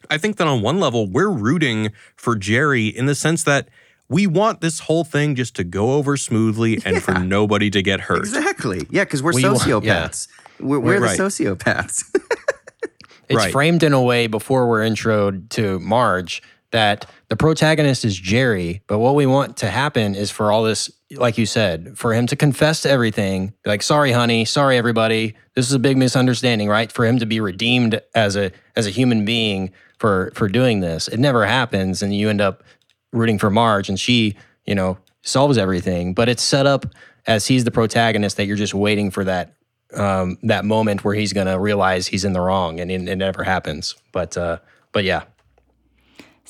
I think that on one level, we're rooting for Jerry in the sense that we want this whole thing just to go over smoothly and yeah. for nobody to get hurt. Exactly. Yeah, because we're we sociopaths. Want, yeah. We're, we're right. the sociopaths. it's right. framed in a way before we're introed to Marge that the protagonist is Jerry, but what we want to happen is for all this, like you said, for him to confess to everything, like, sorry, honey, sorry, everybody. This is a big misunderstanding, right? For him to be redeemed as a as a human being for for doing this. It never happens, and you end up rooting for Marge, and she, you know, solves everything. But it's set up as he's the protagonist that you're just waiting for that um, that moment where he's gonna realize he's in the wrong, and it, it never happens. But uh, but yeah,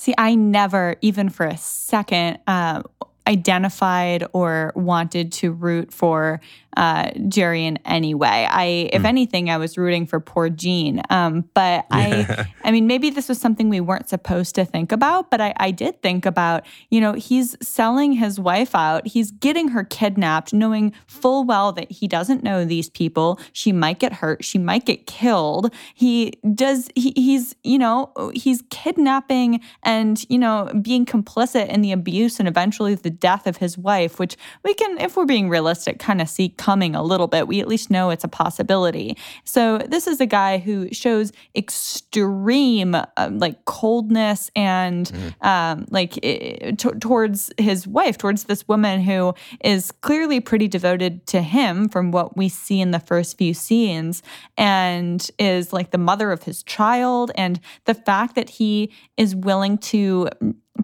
See, I never, even for a second, uh, identified or wanted to root for uh, Jerry in any way. I, if mm. anything, I was rooting for poor Gene. Um, but I, I mean, maybe this was something we weren't supposed to think about, but I, I did think about, you know, he's selling his wife out. He's getting her kidnapped, knowing full well that he doesn't know these people. She might get hurt. She might get killed. He does, he, he's, you know, he's kidnapping and, you know, being complicit in the abuse and eventually the death of his wife, which we can, if we're being realistic, kind of see coming a little bit. We at least know it's a possibility. So this is a guy who shows extreme uh, like coldness and mm. um, like t- towards his wife, towards this woman who is clearly pretty devoted to him from what we see in the first few scenes and is like the mother of his child. And the fact that he is willing to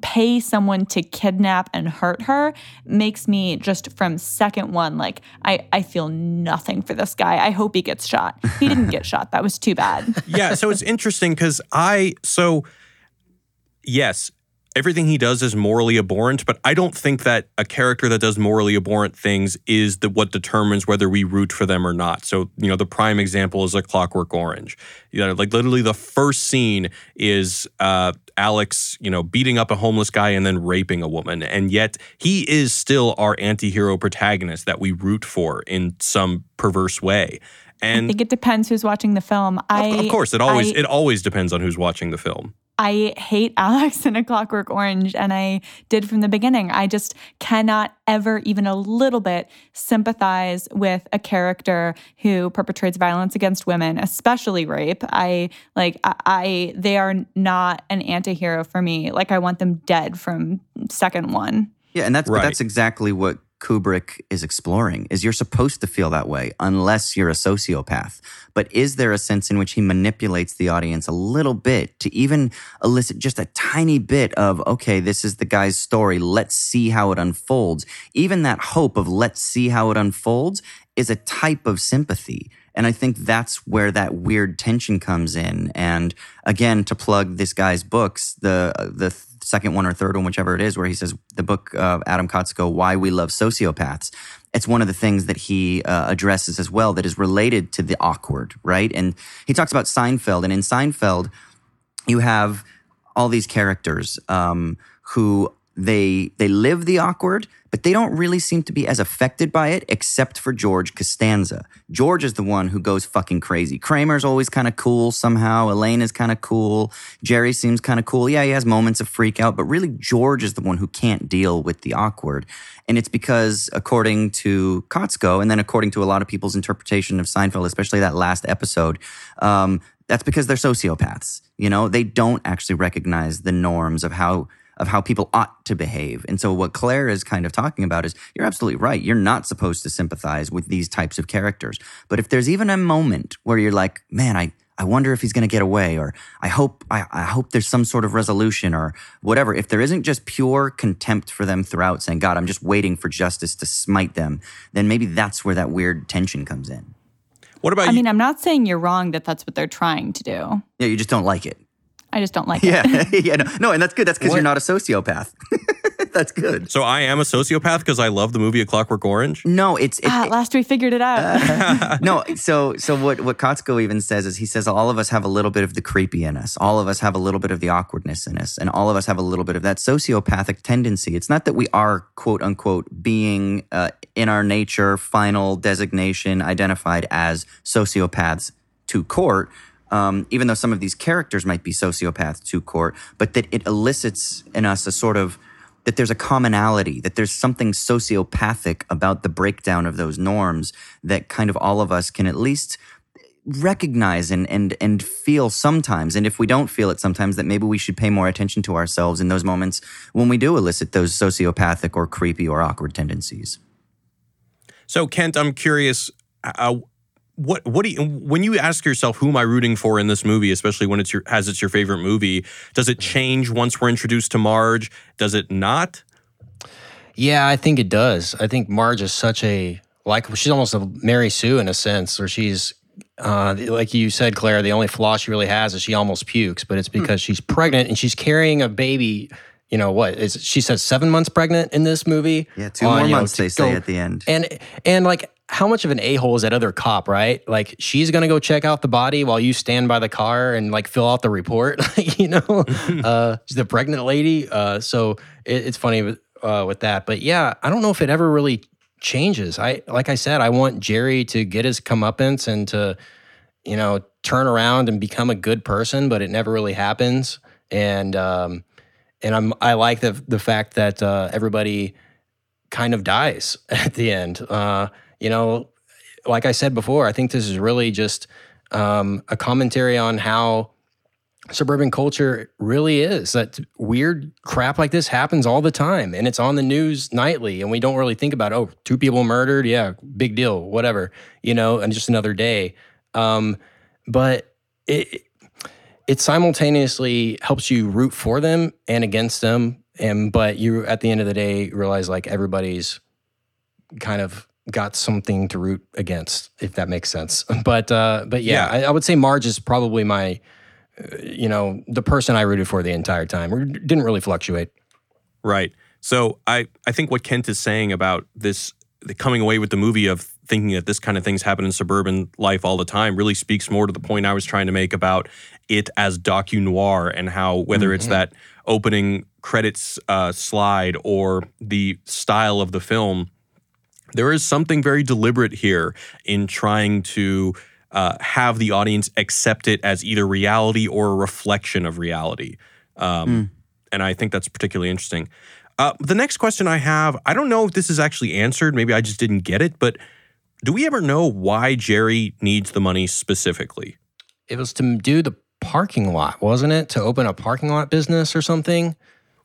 pay someone to kidnap and hurt her makes me just from second one like I, I feel nothing for this guy. I hope he gets shot. He didn't get shot. That was too bad. Yeah so it's interesting because i so yes everything he does is morally abhorrent, but I don't think that a character that does morally abhorrent things is the what determines whether we root for them or not. So, you know, the prime example is a Clockwork Orange. You know, like literally the first scene is uh, Alex, you know, beating up a homeless guy and then raping a woman, and yet he is still our anti-hero protagonist that we root for in some perverse way. And I think it depends who's watching the film. I, of course, it always I, it always depends on who's watching the film. I hate Alex in A Clockwork Orange, and I did from the beginning. I just cannot ever, even a little bit, sympathize with a character who perpetrates violence against women, especially rape. I like, I, I they are not an anti-hero for me. Like, I want them dead from second one. Yeah, and that's Right. but that's exactly what Kubrick is exploring. Is you're supposed to feel that way unless you're a sociopath. But is there a sense in which he manipulates the audience a little bit to even elicit just a tiny bit of okay, this is the guy's story. Let's see how it unfolds. Even that hope of let's see how it unfolds is a type of sympathy. And I think that's where that weird tension comes in. And again, to plug this guy's books, the the second one or third one, whichever it is, where he says the book of Adam Kotsko, Why We Love Sociopaths. It's one of the things that he uh, addresses as well that is related to the awkward, right? And he talks about Seinfeld, and in Seinfeld, you have all these characters um, who they they live the awkward, but they don't really seem to be as affected by it, except for George Costanza. George is the one who goes fucking crazy. Kramer's always kind of cool somehow. Elaine is kind of cool. Jerry seems kind of cool. Yeah, he has moments of freak out, but really George is the one who can't deal with the awkward. And it's because, according to Kotsko, and then according to a lot of people's interpretation of Seinfeld, especially that last episode, um, that's because they're sociopaths. You know, they don't actually recognize the norms of how of how people ought to behave. And so what Claire is kind of talking about is you're absolutely right. You're not supposed to sympathize with these types of characters. But if there's even a moment where you're like, man, I I wonder if he's going to get away, or I hope I, I hope there's some sort of resolution, or whatever. If there isn't just pure contempt for them throughout, saying, "God, I'm just waiting for justice to smite them," then maybe that's where that weird tension comes in. What about I you? mean, I'm not saying you're wrong that that's what they're trying to do. Yeah, you just don't like it. I just don't like it. Yeah, yeah, no, no, and that's good. That's because you're not a sociopath. that's good. so I am a sociopath because I love the movie A Clockwork Orange. No, it's it, Ah, at last we figured it out. no, so so what what Kotsko even says is he says all of us have a little bit of the creepy in us. All of us have a little bit of the awkwardness in us, and all of us have a little bit of that sociopathic tendency. It's not that we are quote unquote being uh, in our nature final designation identified as sociopaths to court. Um, even though some of these characters might be sociopaths to court, but that it elicits in us a sort of that there's a commonality, that there's something sociopathic about the breakdown of those norms that kind of all of us can at least recognize and and and feel sometimes and if we don't feel it sometimes that maybe we should pay more attention to ourselves in those moments when we do elicit those sociopathic or creepy or awkward tendencies So Kent, I'm curious. Uh, what what do you when you ask yourself who am I rooting for in this movie, especially when it's your has it's your favorite movie? Does it mm-hmm. change once we're introduced to Marge? Does it not? Yeah, I think it does. I think Marge is such a like she's almost a Mary Sue in a sense, or she's uh, like you said, Claire. The only flaw she really has is she almost pukes, but it's hmm. because she's pregnant and she's carrying a baby. You know what? Is she says seven months pregnant in this movie? yeah two on, more you know, months to they say at the end And and like how much of an a hole is that other cop, right? Like she's gonna go check out the body while you stand by the car and like fill out the report, you know? uh, she's the pregnant lady. Uh, so it, it's funny with uh, with that, but yeah, I don't know if it ever really changes. I like I said, I want Jerry to get his comeuppance and to you know turn around and become a good person, but it never really happens. And um, and I'm I like the the fact that uh, everybody kind of dies at the end. Uh, you know, like I said before, I think this is really just um, a commentary on how suburban culture really is. That weird crap like this happens all the time, and it's on the news nightly, and we don't really think about oh, two people murdered, yeah, big deal, whatever, you know, and just another day. Um, but it it simultaneously helps you root for them and against them and but you at the end of the day realize like everybody's kind of got something to root against if that makes sense but uh but yeah, Yeah. I, I would say marge is probably my uh, you know the person i rooted for the entire time or didn't really fluctuate Right. So I I think what Kent is saying about this the coming away with the movie of thinking that this kind of things happen in suburban life all the time really speaks more to the point I was trying to make about it as docu noir and how whether it's that opening credits uh, slide or the style of the film, there is something very deliberate here in trying to uh, have the audience accept it as either reality or a reflection of reality. Um, And I think that's particularly interesting. Uh, the next question I have, I don't know if this is actually answered. Maybe I just didn't get it, but do we ever know why Jerry needs the money specifically? It was to do the parking lot, wasn't it? To open a parking lot business or something.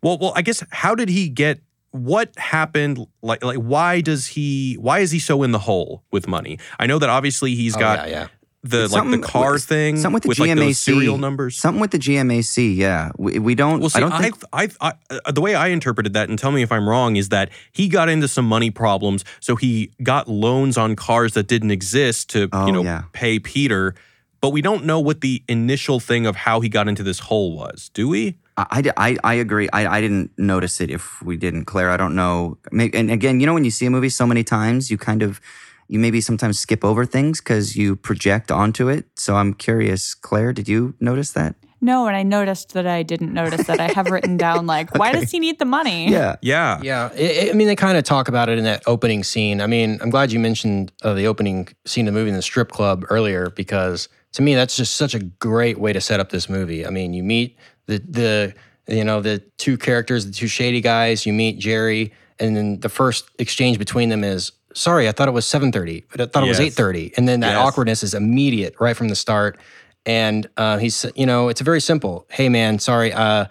Well, well, I guess how did he get? What happened? Like, like why does he? Why is he so in the hole with money? I know that obviously he's Oh, got yeah, yeah. the It's like the car with- thing Something with the like GMAC. those serial numbers. Something with the GMAC. Yeah, we, we don't. Well, see, I don't think. I, I, uh, the way I interpreted that, and tell me if I'm wrong, is that he got into some money problems, so he got loans on cars that didn't exist to, Oh, you know, yeah. pay Peter. But we don't know what the initial thing of how he got into this hole was, do we? I, I, I agree. I, I didn't notice it if we didn't, Claire. I don't know. And again, you know, when you see a movie so many times, you kind of, you maybe sometimes skip over things because you project onto it. So I'm curious, Claire, did you notice that? No, and I noticed that I didn't notice that. I have written down like, why does he need the money? Yeah. Yeah. Yeah, I I mean, they kind of talk about it in that opening scene. I mean, I'm glad you mentioned uh, the opening scene of the movie in the strip club earlier because to me, that's just such a great way to set up this movie. I mean, you meet the the you know the two characters, the two shady guys. You meet Jerry, and then the first exchange between them is, "Sorry, I thought it was 7:30, but I thought it was 8:30," and then that Yes. awkwardness is immediate right from the start. And uh, he's, you know, it's a very simple. Hey, man, sorry, uh,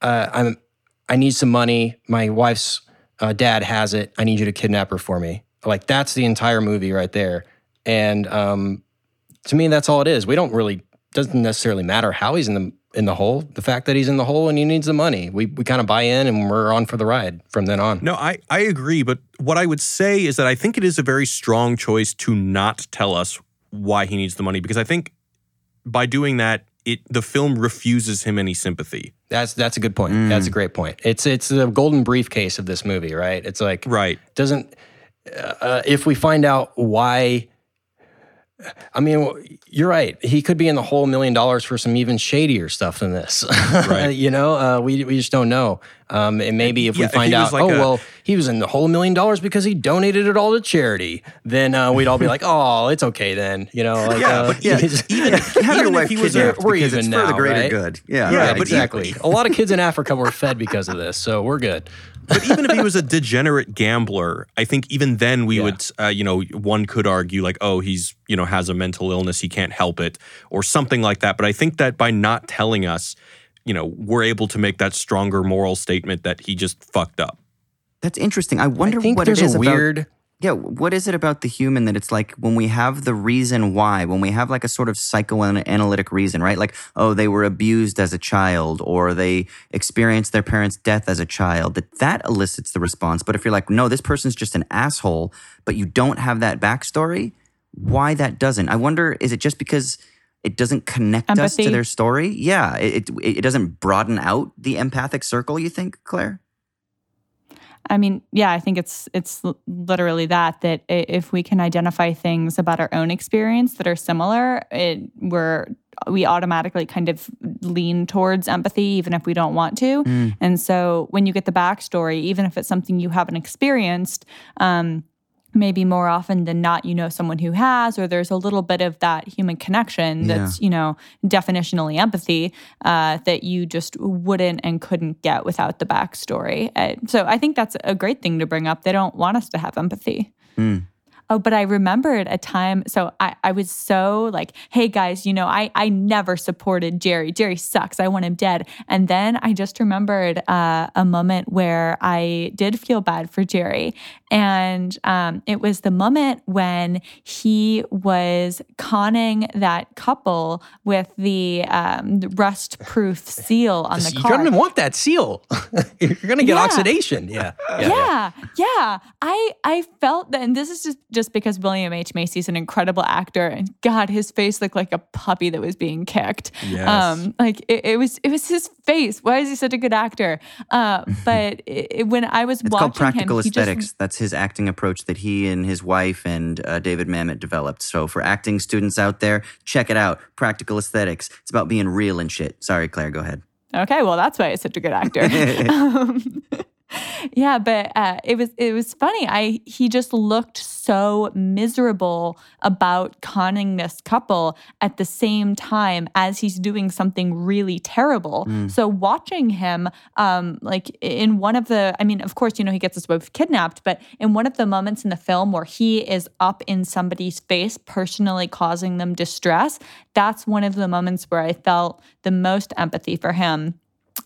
uh, I'm I need some money. My wife's uh, dad has it. I need you to kidnap her for me. Like that's the entire movie right there. And um, to me, that's all it is. We don't really doesn't necessarily matter how he's in the in the hole. The fact that he's in the hole and he needs the money, we we kind of buy in and we're on for the ride from then on. No, I, I agree. But what I would say is that I think it is a very strong choice to not tell us why he needs the money because I think by doing that, it the film refuses him any sympathy. That's that's a good point. That's a great point. It's it's the golden briefcase of this movie, right? It's like Right. doesn't uh, if we find out why i mean you're right he could be in the whole million dollars for some even shadier stuff than this Right. you know uh, we, we just don't know um, and maybe if Yeah, we find out like oh a- well he was in the whole million dollars because he donated it all to charity then uh, we'd all be like oh it's okay then you know like, Yeah, uh, but yeah, even, even if he was a, we're even it's for the greater right? good. Yeah. Yeah, but exactly a lot of kids in africa were fed because of this so we're good but even if he was a degenerate gambler, I think even then we Yeah. would, uh, you know, one could argue like, oh, he's, you know, has a mental illness, he can't help it, or something like that. But I think that by not telling us, you know, we're able to make that stronger moral statement that he just fucked up. That's interesting. I wonder i think what there's it is a about- weird Yeah, what is it about the human that it's like when we have the reason why, when we have like a sort of psychoanalytic reason, right? Like, oh, they were abused as a child or they experienced their parents' death as a child, that that elicits the response. But if you're like, no, this person's just an asshole, but you don't have that backstory, why that doesn't? I wonder, is it just because it doesn't connect us to their story? Yeah, it, it, it doesn't broaden out the empathic circle, you think, Claire? I mean, yeah, I think it's it's literally that that if we can identify things about our own experience that are similar, it we're we automatically kind of lean towards empathy even if we don't want to. And so when you get the backstory, even if it's something you haven't experienced, um, maybe more often than not you know someone who has or there's a little bit of that human connection that's you know definitionally empathy uh, that you just wouldn't and couldn't get without the backstory. Uh, so i think that's a great thing to bring up. They don't want us to have empathy Oh, but I remembered a time. So I, I was so like, hey guys, you know, I, I never supported Jerry. Jerry sucks. I want him dead. And then I just remembered uh, a moment where I did feel bad for Jerry. And um, it was the moment when he was conning that couple with the um, rust proof seal on the car. You don't gonna want that seal. You're gonna get Yeah. oxidation. Yeah. yeah, yeah, I I felt that, and this is just just because William H Macy is an incredible actor, and God, his face looked like a puppy that was being kicked. Yes. Um, like it, it was it was his face. Why is he such a good actor? Uh, but it, when I was watching. It's watching called practical him, aesthetics. just That's his acting approach that he and his wife and uh, David Mamet developed. So for acting students out there, check it out. Practical aesthetics. It's about being real and shit. Sorry, Claire. Go ahead. okay. Well, that's why he's such a good actor. um, yeah, but uh, it was it was funny. I he just looked so miserable about conning this couple at the same time as he's doing something really terrible. Mm. So watching him, um, like in one of the, I mean, of course, you know, he gets his wife kidnapped, but in one of the moments in the film where he is up in somebody's face, personally causing them distress, that's one of the moments where I felt the most empathy for him.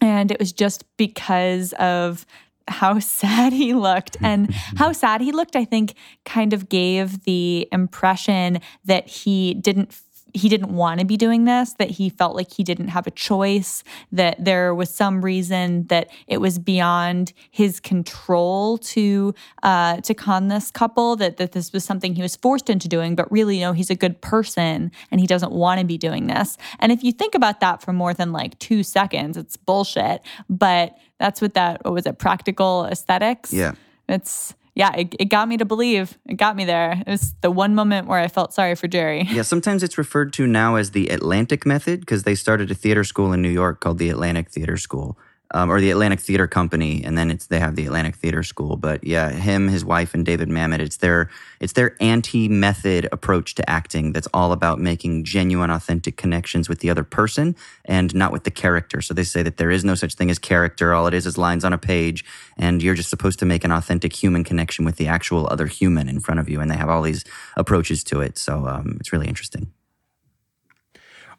And it was just because of how sad he looked. And how sad he looked i think kind of gave the impression that he didn't he didn't want to be doing this that he felt like he didn't have a choice that there was some reason that it was beyond his control to uh, to con this couple that that this was something he was forced into doing but really you no know, he's a good person and he doesn't want to be doing this and if you think about that for more than like two seconds it's bullshit but that's what that what was it practical aesthetics Yeah. it's yeah it, it got me to believe. It got me there. It was the one moment where i felt sorry for jerry. Yeah, sometimes it's referred to now as the Atlantic method because they started a theater school in New York called the Atlantic Theater School. Um, or the Atlantic Theater Company, and then it's they have the Atlantic Theater School. But yeah, him, his wife, and David Mamet. It's their it's their anti-method approach to acting. That's all about making genuine, authentic connections with the other person and not with the character. So they say that there is no such thing as character. All it is is lines on a page, and you're just supposed to make an authentic human connection with the actual other human in front of you. And they have all these approaches to it. So um, it's really interesting.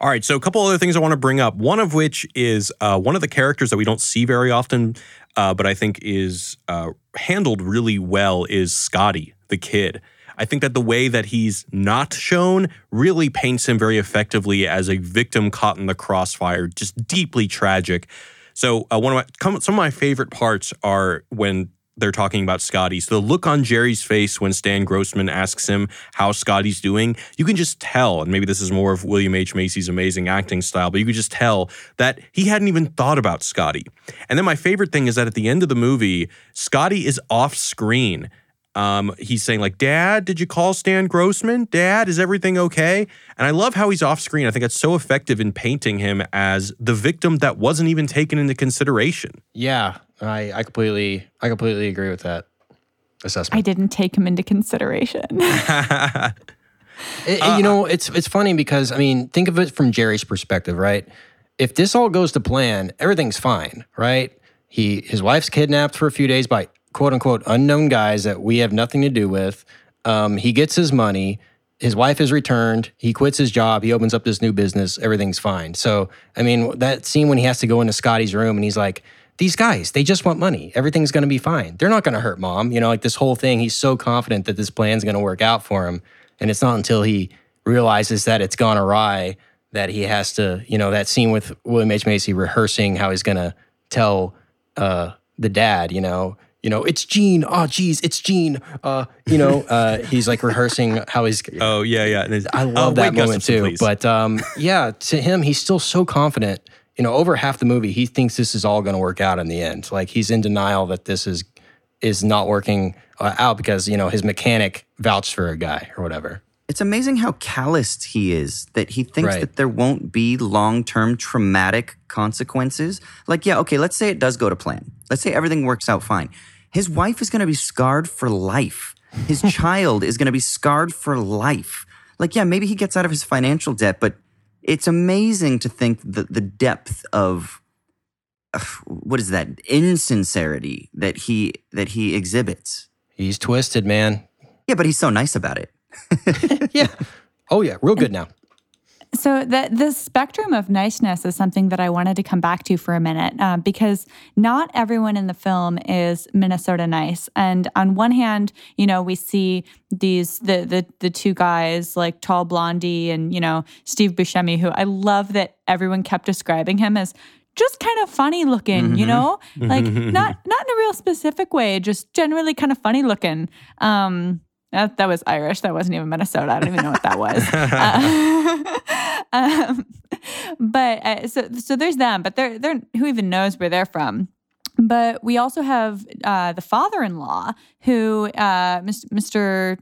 All right, so a couple other things I want to bring up. One of which is uh, one of the characters that we don't see very often, uh, but I think is uh, handled really well is Scotty, the kid. I think that the way that he's not shown really paints him very effectively as a victim caught in the crossfire, just deeply tragic. So uh, one of my some of my favorite parts are when they're talking about Scotty. So the look on Jerry's face when Stan Grossman asks him how Scotty's doing, you can just tell, and maybe this is more of William H. Macy's amazing acting style, but you could just tell that he hadn't even thought about Scotty. And then my favorite thing is that at the end of the movie, Scotty is off screen. Um, he's saying like, "Dad, did you call Stan Grossman? Dad, is everything okay?" And I love how he's off screen. I think that's so effective in painting him as the victim that wasn't even taken into consideration. Yeah, I, I completely I completely agree with that assessment. I didn't take him into consideration. It- it- you know, it's it's funny because I mean, think of it from Jerry's perspective, right? If this all goes to plan, everything's fine, right? He his wife's kidnapped for a few days by quote unquote unknown guys that we have nothing to do with. Um, he gets his money. His wife is returned. He quits his job. He opens up this new business. Everything's fine. So, I mean, that scene when he has to go into Scotty's room and he's like, these guys, they just want money. Everything's going to be fine. They're not going to hurt mom. You know, like this whole thing, he's so confident that this plan's going to work out for him. And it's not until he realizes that it's gone awry that he has to, you know, that scene with William H. Macy rehearsing how he's going to tell uh, the dad, you know, you know, it's Gene. Oh, geez, it's Gene. Uh, you know, uh, he's like rehearsing how he's. Oh yeah, yeah. I oh, love that Wade moment Gustafson, too. please. But um, yeah, to him, he's still so confident. You know, over half the movie, he thinks this is all going to work out in the end. Like he's in denial that this is is not working uh, out because you know his mechanic vouched for a guy or whatever. It's amazing how calloused he is that he thinks Right. that there won't be long term traumatic consequences. Like, yeah, okay, let's say it does go to plan. Let's say everything works out fine. His wife is going to be scarred for life. His child is going to be scarred for life. Like, yeah, maybe he gets out of his financial debt, but it's amazing to think that the depth of ugh, what is that insincerity that he that he exhibits. He's twisted, man. Yeah, but he's so nice about it. Yeah. Oh yeah, real good now. So the the spectrum of niceness is something that I wanted to come back to for a minute uh, because not everyone in the film is Minnesota nice. And on one hand, you know, we see these the the the two guys like Tall Blondie and you know Steve Buscemi, who I love that everyone kept describing him as just kind of funny looking, you know, like not not in a real specific way, just generally kind of funny looking. Um, that, that was Irish. That wasn't even Minnesota. I don't even know what that was. Uh, um, but uh, so so there's them. But they're they're who even knows where they're from. But we also have uh, the father-in-law who uh, Mr. Mr.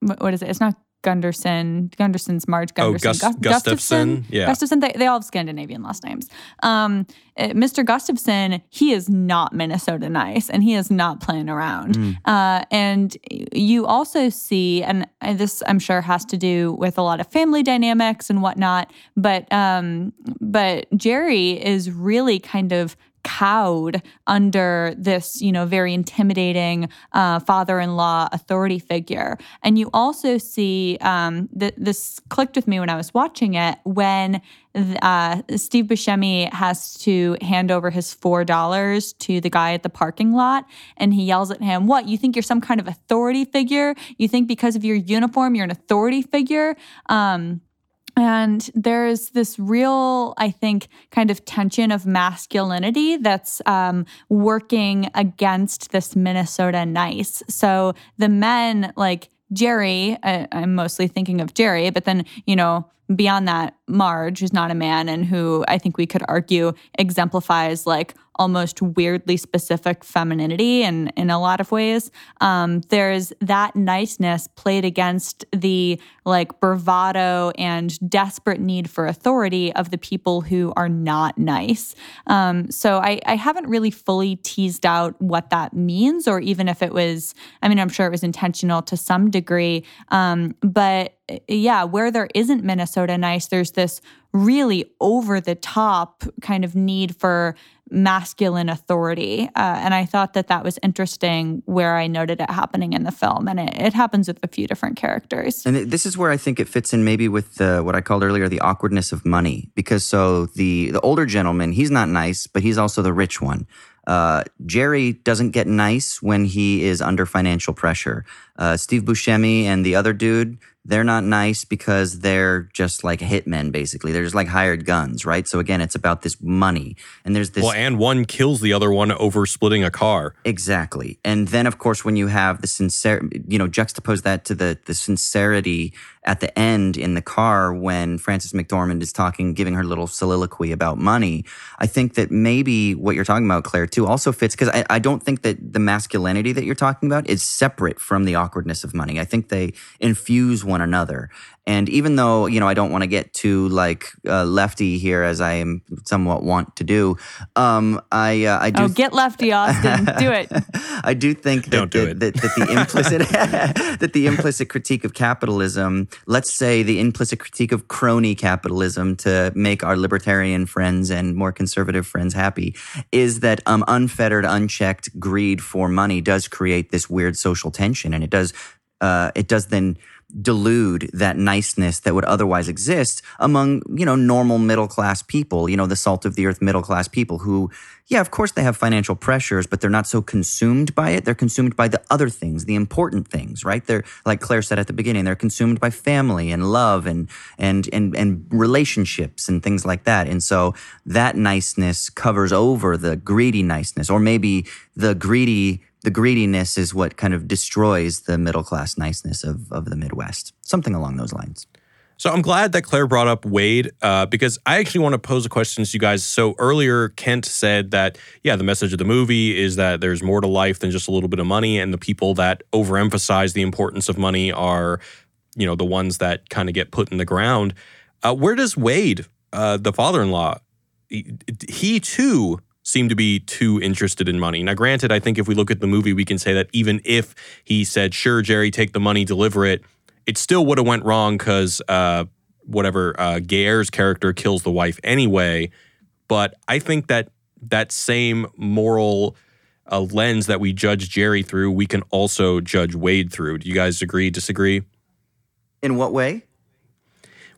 What is it? It's not Gunderson, Gunderson's Marge Oh, Gunderson, Gus- Gus- Gustafson? Yeah. Gustafson. They, they all have Scandinavian last names. Um, uh, Mr. Gustafson, he is not Minnesota nice, and he is not playing around. Mm. Uh, and you also see, and this I'm sure has to do with a lot of family dynamics and whatnot, but um, but Jerry is really kind of cowed under this, you know, very intimidating uh, father-in-law authority figure. And you also see um, th- this clicked with me when I was watching it when uh, Steve Buscemi has to hand over his four dollars to the guy at the parking lot, and he yells at him, "What? You think you're some kind of authority figure? You think because of your uniform you're an authority figure?" Um, and there's this real, I think, kind of tension of masculinity that's um, working against this Minnesota nice. So the men, like Jerry, I, I'm mostly thinking of Jerry, but then, you know, beyond that, Marge, who's not a man and who I think we could argue exemplifies like almost weirdly specific femininity in, in a lot of ways. Um, there's that niceness played against the like bravado and desperate need for authority of the people who are not nice. Um, so I, I haven't really fully teased out what that means, or even if it was, I mean, I'm sure it was intentional to some degree. Um, but yeah, where there isn't Minnesota nice, there's this really over the top kind of need for masculine authority. Uh, and I thought that that was interesting where I noted it happening in the film. And it, it happens with a few different characters. And this is where I think it fits in maybe with the, what I called earlier the awkwardness of money. Because so the the older gentleman, he's not nice, but he's also the rich one. Uh, Jerry doesn't get nice when he is under financial pressure. Uh, Steve Buscemi and the other dude, they're not nice because they're just like hitmen, basically. They're just like hired guns, right? So again, it's about this money. And there's this Well, and one kills the other one over splitting a car. Exactly. And then of course when you have the sincere you know, juxtapose that to the the sincerity at the end in the car when Frances McDormand is talking, giving her little soliloquy about money. I think that maybe what you're talking about, Claire, too, also fits because I, I don't think that the masculinity that you're talking about is separate from the awkwardness of money. I think they infuse one another. And even though, you know, I don't want to get too like uh, lefty here as I am somewhat want to do, um, I, uh, I do Oh, get lefty, Austin. do it. I do think that, Don't do that, it. that, that the implicit that the implicit critique of capitalism, let's say the implicit critique of crony capitalism to make our libertarian friends and more conservative friends happy, is that um, unfettered, unchecked greed for money does create this weird social tension, and it does uh, it does then delude that niceness that would otherwise exist among you know normal middle class people you know the salt of the earth middle class people who yeah of course they have financial pressures but they're not so consumed by it. They're consumed by the other things the important things right? They're like claire said at the beginning they're consumed by family and love and and and and relationships and things like that. And so that niceness covers over the greedy niceness or maybe the greedy the greediness is what kind of destroys the middle class niceness of, of the Midwest. Something along those lines. So I'm glad that Claire brought up Wade uh, because I actually want to pose a question to you guys. So earlier, Kent said that, yeah, the message of the movie is that there's more to life than just a little bit of money. And the people that overemphasize the importance of money are, you know, the ones that kind of get put in the ground. Uh, where does Wade, uh, the father in law, he, he too seemed to be too interested in money. Now, granted, I think if we look at the movie, we can say that even if he said, sure, Jerry, take the money, deliver it, it still would have went wrong because uh, whatever uh, Gaear's character kills the wife anyway. But I think that that same moral uh, lens that we judge Jerry through, we can also judge Wade through. Do you guys agree? Disagree? In what way?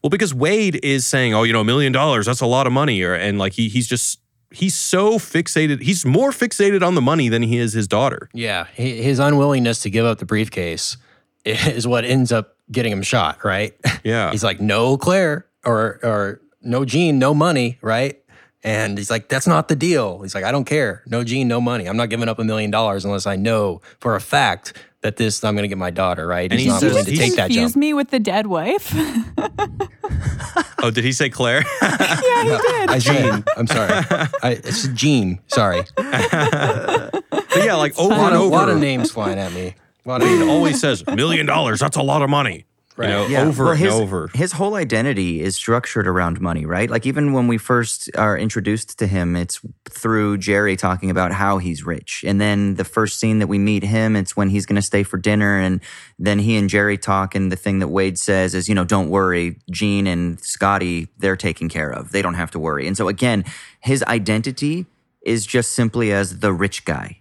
Well, because Wade is saying, "Oh, you know, a million dollars, that's a lot of money," or and like he he's just he's so fixated. He's more fixated on the money than he is his daughter. Yeah, his unwillingness to give up the briefcase is what ends up getting him shot, right? Yeah. he's like, "No, Claire," or or "No, Gene, no money," right? And he's like, "That's not the deal." He's like, "I don't care. No, Gene, no money. I'm not giving up a million dollars unless I know for a fact that this I'm going to get my daughter." Right? And he's he not says- willing to take that Confuse jump. me with the dead wife. Oh, did he say Claire? yeah, he did. I Gene. I'm sorry. I, it's Gene. Sorry. but yeah, like over A lot and of, over. lot of names flying at me. A lot of Wade always says million dollars. That's a lot of money. You know, Yeah, over well, and his, over. His whole identity is structured around money, right? Like even when we first are introduced to him, it's through Jerry talking about how he's rich. And then the first scene that we meet him, it's when he's going to stay for dinner. And then he and Jerry talk. And the thing that Wade says is, you know, don't worry. Gene and Scotty, they're taken care of. They don't have to worry. And so again, his identity is just simply as the rich guy.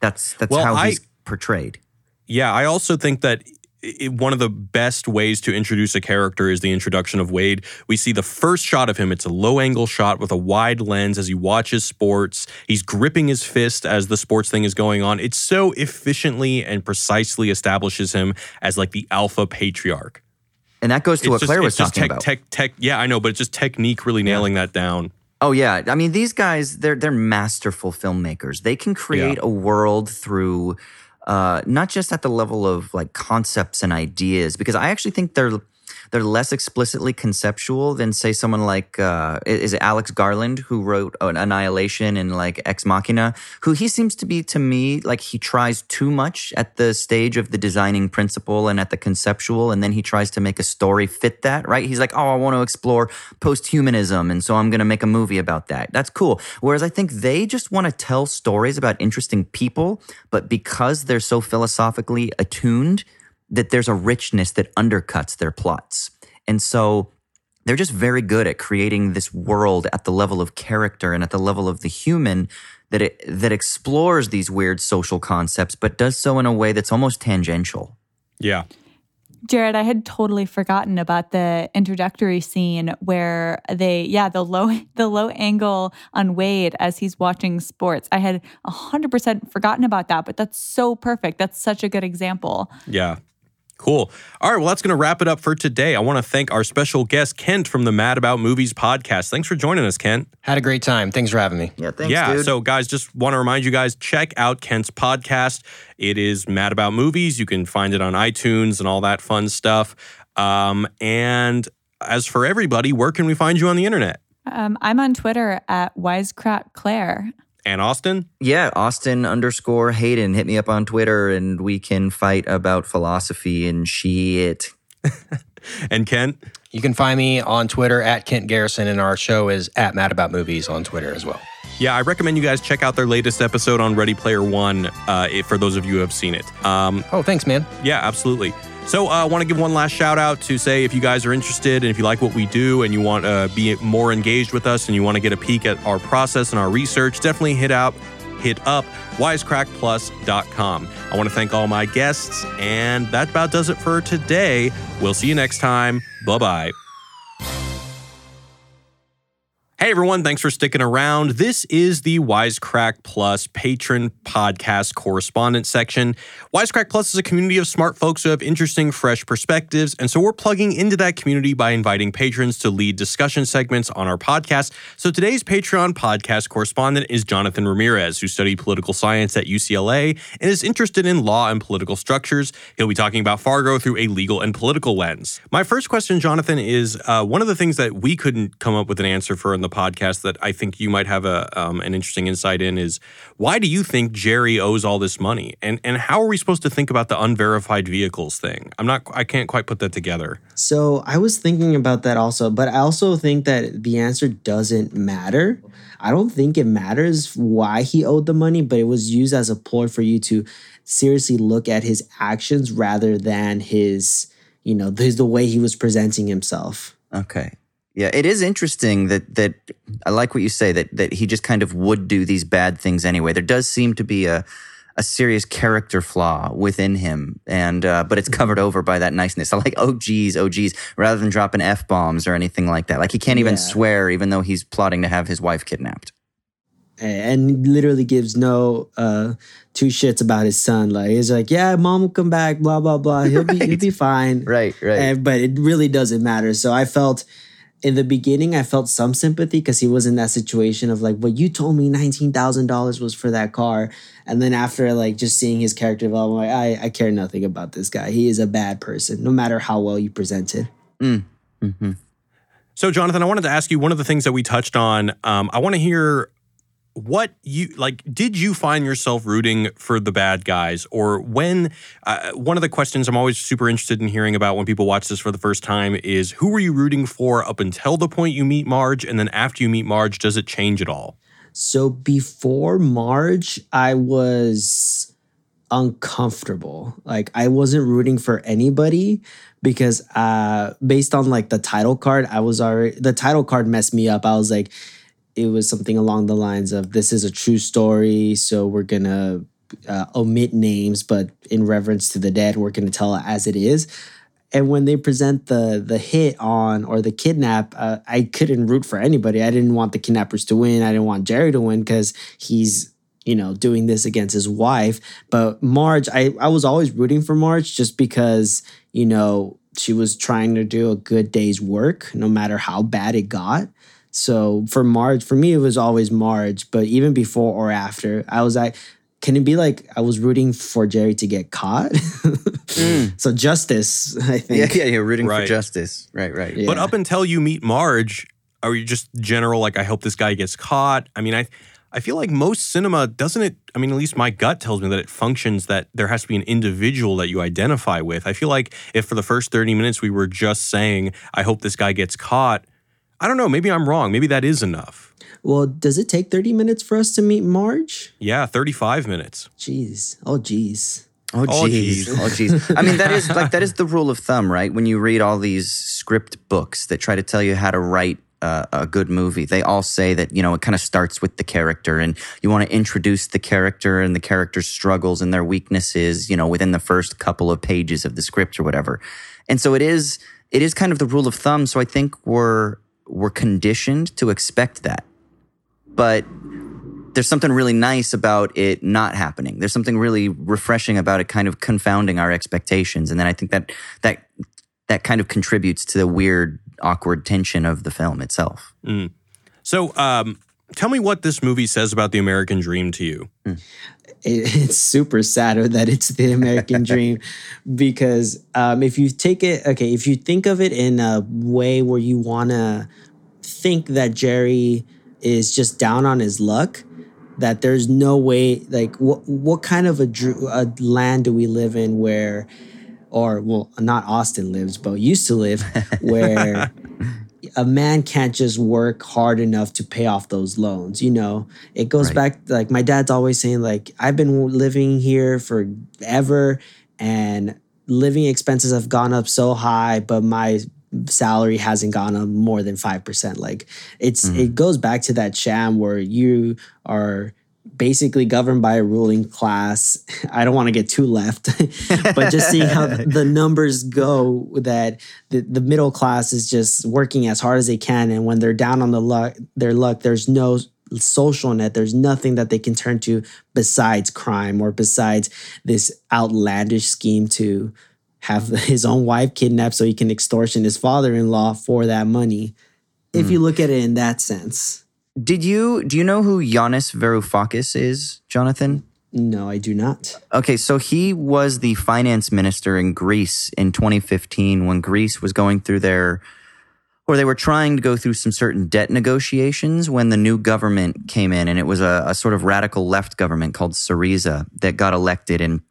That's, that's Well, how I- he's portrayed. Yeah, I also think that i one of the best ways to introduce a character is the introduction of Wade. We see the first shot of him. It's a low angle shot with a wide lens as he watches sports. He's gripping his fist as the sports thing is going on. It so efficiently and precisely establishes him as like the alpha patriarch. And that goes to what just, Claire was it's just talking tech, about. tech, tech. Yeah, I know, but it's just technique really nailing that down. Oh yeah, I mean these guys they're they're masterful filmmakers. They can create a world through uh, not just at the level of like concepts and ideas because I actually think they're they're less explicitly conceptual than say someone like uh, is it Alex Garland who wrote Annihilation and like Ex Machina who he seems to be to me like he tries too much at the stage of the designing principle and at the conceptual and then he tries to make a story fit that right? He's like oh I want to explore post-humanism and so I'm going to make a movie about that. That's cool. Whereas I think they just want to tell stories about interesting people but because they're so philosophically attuned that there's a richness that undercuts their plots. And so they're just very good at creating this world at the level of character and at the level of the human that it that explores these weird social concepts but does so in a way that's almost tangential. Yeah. Jared, I had totally forgotten about the introductory scene where they, yeah, the low, the low angle on Wade as he's watching sports. I had hundred percent forgotten about that, but that's so perfect. That's such a good example. Yeah. Cool. All right. Well, that's going to wrap it up for today. I want to thank our special guest, Kent from the Mad About Movies podcast. Thanks for joining us, Kent. Had a great time. Thanks for having me. Yeah, thanks yeah. dude. So, guys, just want to remind you guys check out Kent's podcast. It is Mad About Movies. You can find it on iTunes and all that fun stuff. Um, and as for everybody, where can we find you on the internet? Um, I'm on Twitter at Wisecrack Claire. And Austin? yeah, Austin underscore Hayden. Hit me up on Twitter and we can fight about philosophy and shit. And Kent? You can find me on Twitter at Kent Garrison, and our show is at Mad About Movies on Twitter as well. Yeah, I recommend you guys check out their latest episode on Ready Player One uh, if- for those of you who have seen it. Um, Oh, thanks, man. Yeah, absolutely. So I uh, want to give one last shout out to say if you guys are interested and if you like what we do and you want to be more engaged with us and you want to get a peek at our process and our research, definitely hit up hit up wisecrackplus.com. I want to thank all my guests and that about does it for today. We'll see you next time. Bye-bye. Hey everyone, thanks for sticking around. This is the Wisecrack Plus patron podcast correspondent section. Wisecrack Plus is a community of smart folks who have interesting, fresh perspectives, and so we're plugging into that community by inviting patrons to lead discussion segments on our podcast. So today's Patreon podcast correspondent is Jonathan Ramirez, who studied political science at UCLA and is interested in law and political structures. He'll be talking about Fargo through a legal and political lens. My first question, Jonathan, is uh, one of the things that we couldn't come up with an answer for in the podcast that I think you might have a um, an interesting insight in is why do you think Jerry owes all this money, and and how are we supposed to think about the unverified vehicles thing? I'm not, I can't quite put that together. So I was thinking about that also, but I also think that the answer doesn't matter. I don't think it matters why he owed the money, but it was used as a ploy for you to seriously look at his actions rather than his, you know, his, the way he was presenting himself. Okay. Yeah, it is interesting that that I like what you say that that he just kind of would do these bad things anyway. There does seem to be a a serious character flaw within him, and uh, but it's covered over by that niceness. I like oh geez, oh geez, rather than dropping f bombs or anything like that. Like he can't even Yeah. swear, even though he's plotting to have his wife kidnapped. and literally gives no uh two shits about his son. Like he's like, yeah, mom will come back, blah blah blah. He'll be he'll be fine. Right, right. And, but it really doesn't matter. So I felt in the beginning, I felt some sympathy because he was in that situation of like, well, you told me nineteen thousand dollars was for that car, and then after like just seeing his character develop, I'm like, I I care nothing about this guy. He is a bad person, no matter how well you present it. hmm So, Jonathan, I wanted to ask you one of the things that we touched on. Um, I want to hear what you like did you find yourself rooting for the bad guys or when uh, one of the questions i'm always super interested in hearing about when people watch this for the first time is who were you rooting for up until the point you meet marge and then after you meet marge does it change at all So before Marge, I was uncomfortable. Like I wasn't rooting for anybody because uh based on like the title card, I was already the title card messed me up. I was like it was something along the lines of this is a true story, so we're to uh, omit names but in reverence to the dead, we're to tell it as it is. And when they present the the hit on or the kidnap, uh, I couldn't root for anybody. I didn't want the kidnappers to win. I didn't want Jerry to win because he's you know doing this against his wife. But Marge, I I was always rooting for Marge just because you know she was trying to do a good day's work, no matter how bad it got. So for Marge, for me, it was always Marge. But even before or after, I was like, can it be like I was rooting for Jerry to get caught? Mm. So justice, I Yeah, think. yeah, you're rooting Right. for justice. Right, right. Yeah. but up until you meet marge are you just general like i hope this guy gets caught i mean i I feel like most cinema doesn't it. I mean, at least my gut tells me that it functions that there has to be an individual that you identify with. I feel like if for the first 30 minutes we were just saying, I hope this guy gets caught, I don't know. Maybe I'm wrong. Maybe that is enough. Well, does it take 30 minutes for us to meet Marge? Yeah, 35 minutes. Jeez. Oh, jeez. Oh Oh, jeez. Oh jeez. I mean that is like that is the rule of thumb, right? When you read all these script books that try to tell you how to write uh, a good movie, they all say that you know it kind of starts with the character, and you want to introduce the character and the character's struggles and their weaknesses, you know, within the first couple of pages of the script or whatever. And so it is. It is kind of the rule of thumb. So I think we're we're conditioned to expect that, but there's something really nice about it not happening. There's something really refreshing about it kind of confounding our expectations. And then I think that that that kind of contributes to the weird, awkward tension of the film itself. So, um, tell me what this movie says about the American dream to you. It, it's super sad that it's the American dream because um, if you take it, okay, if you think of it in a way where you want to think that Jerry is just down on his luck, that there's no way, like, what, what kind of a, a land do we live in where, or, well, not Austin lives, but used to live, where a man can't just work hard enough to pay off those loans. You know, it goes Right. back like my dad's always saying like I've been living here forever and living expenses have gone up so high, but my salary hasn't gone up more than 5%. Like it's it mm-hmm. goes back to that sham where you are basically governed by a ruling class. I don't want to get too left, but just seeing how the numbers go that the, the middle class is just working as hard as they can. And when they're down on the luck, their luck, there's no social net. There's nothing that they can turn to besides crime or besides this outlandish scheme to have his own wife kidnapped so he can extortion his father-in-law for that money. If you mm. look at it in that sense. Did you do you know who Yanis Varoufakis is, Jonathan? No, I do not. Okay, so he was the finance minister in Greece in 2015 when Greece was going through their, or they were trying to go through some certain debt negotiations when the new government came in, and it was a, a sort of radical left government called Syriza that got elected. And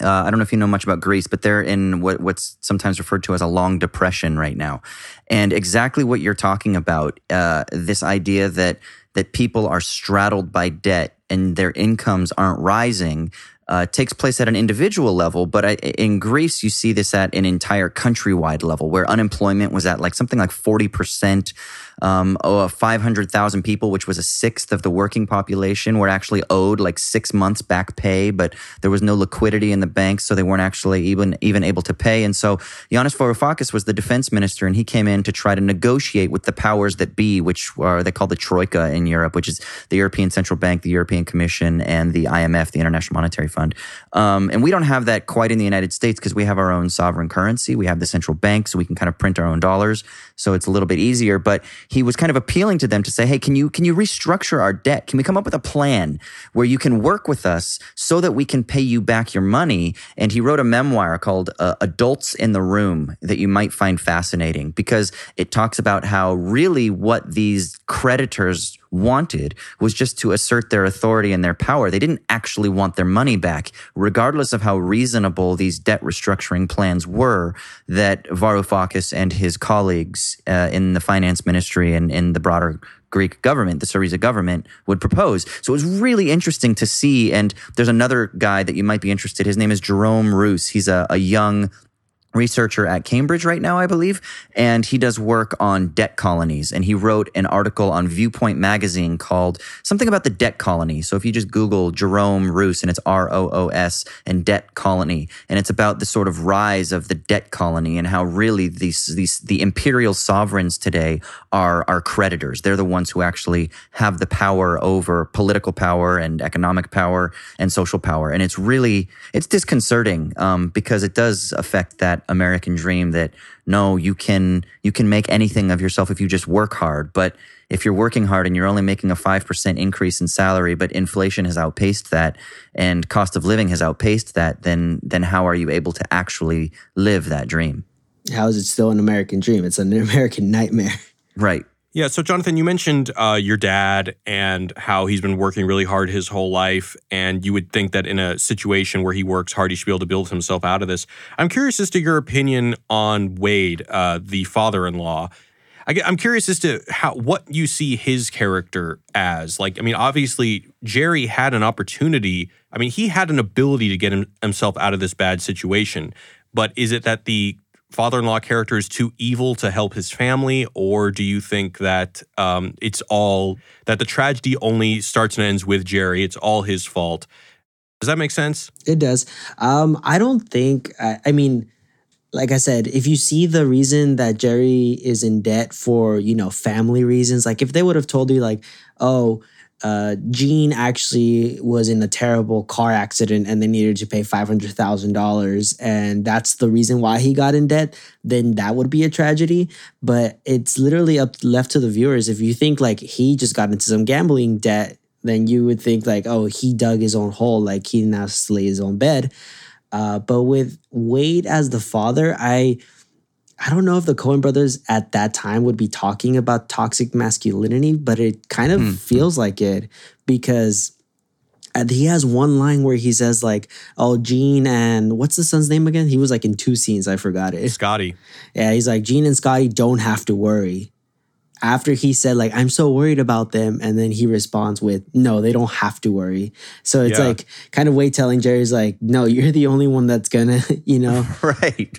uh, I don't know if you know much about Greece, but they're in what, what's sometimes referred to as a long depression right now. And exactly what you're talking about, uh, this idea that that people are straddled by debt and their incomes aren't rising. Uh, takes place at an individual level, but in Greece, you see this at an entire countrywide level where unemployment was at like something like 40%. Um, oh, 500,000 people, which was a sixth of the working population, were actually owed like six months back pay, but there was no liquidity in the banks, so they weren't actually even even able to pay. And so Yanis Varoufakis was the defense minister, and he came in to try to negotiate with the powers that be, which are they call the Troika in Europe, which is the European Central Bank, the European Commission, and the IMF, the International Monetary Fund. Um, and we don't have that quite in the United States because we have our own sovereign currency. We have the central bank, so we can kind of print our own dollars. So it's a little bit easier. But he was kind of appealing to them to say, "Hey, can you can you restructure our debt? Can we come up with a plan where you can work with us so that we can pay you back your money?" And he wrote a memoir called uh, "Adults in the Room" that you might find fascinating because it talks about how really what these creditors wanted was just to assert their authority and their power. They didn't actually want their money back, regardless of how reasonable these debt restructuring plans were that Varoufakis and his colleagues uh, in the finance ministry and in the broader Greek government, the Syriza government, would propose. So it was really interesting to see. And there's another guy that you might be interested. His name is Jerome Roos. He's a, a young researcher at Cambridge right now, I believe, and he does work on debt colonies. And he wrote an article on Viewpoint magazine called something about the debt colony. So if you just Google Jerome Roos and it's R O O S and debt colony, and it's about the sort of rise of the debt colony and how really these these the imperial sovereigns today are are creditors. They're the ones who actually have the power over political power and economic power and social power. And it's really it's disconcerting um, because it does affect that American dream that no, you can you can make anything of yourself if you just work hard. But if you're working hard and you're only making a five percent increase in salary, but inflation has outpaced that and cost of living has outpaced that, then then how are you able to actually live that dream? How is it still an American dream? It's an American nightmare. Right. Yeah. So, Jonathan, you mentioned uh, your dad and how he's been working really hard his whole life. And you would think that in a situation where he works hard, he should be able to build himself out of this. I'm curious as to your opinion on Wade, uh, the father in law. I'm curious as to how what you see his character as. Like, I mean, obviously, Jerry had an opportunity. I mean, he had an ability to get him, himself out of this bad situation. But is it that the father-in-law character is too evil to help his family, or do you think that um, it's all that the tragedy only starts and ends with Jerry? It's all his fault. Does that make sense? It does. Um, I don't think. I, I mean, like I said, if you see the reason that Jerry is in debt for you know family reasons, like if they would have told you like, oh, uh, Jean actually was in a terrible car accident and they needed to pay $500,000 and that's the reason why he got in debt, then that would be a tragedy. But it's literally up left to the viewers. If you think like he just got into some gambling debt, then you would think like, oh, he dug his own hole, like he now slay his own bed. Uh, but with Wade as the father, I I don't know if the Coen brothers at that time would be talking about toxic masculinity, but it kind of mm. feels like it because he has one line where he says like, "Oh, Jean and what's the son's name again?" He was like in two scenes. I forgot it. Scotty. Yeah, he's like Jean and Scotty don't have to worry. After he said like, "I'm so worried about them," and then he responds with, "No, they don't have to worry." So it's yeah. like kind of way telling Jerry's like, "No, you're the only one that's gonna," you know, right.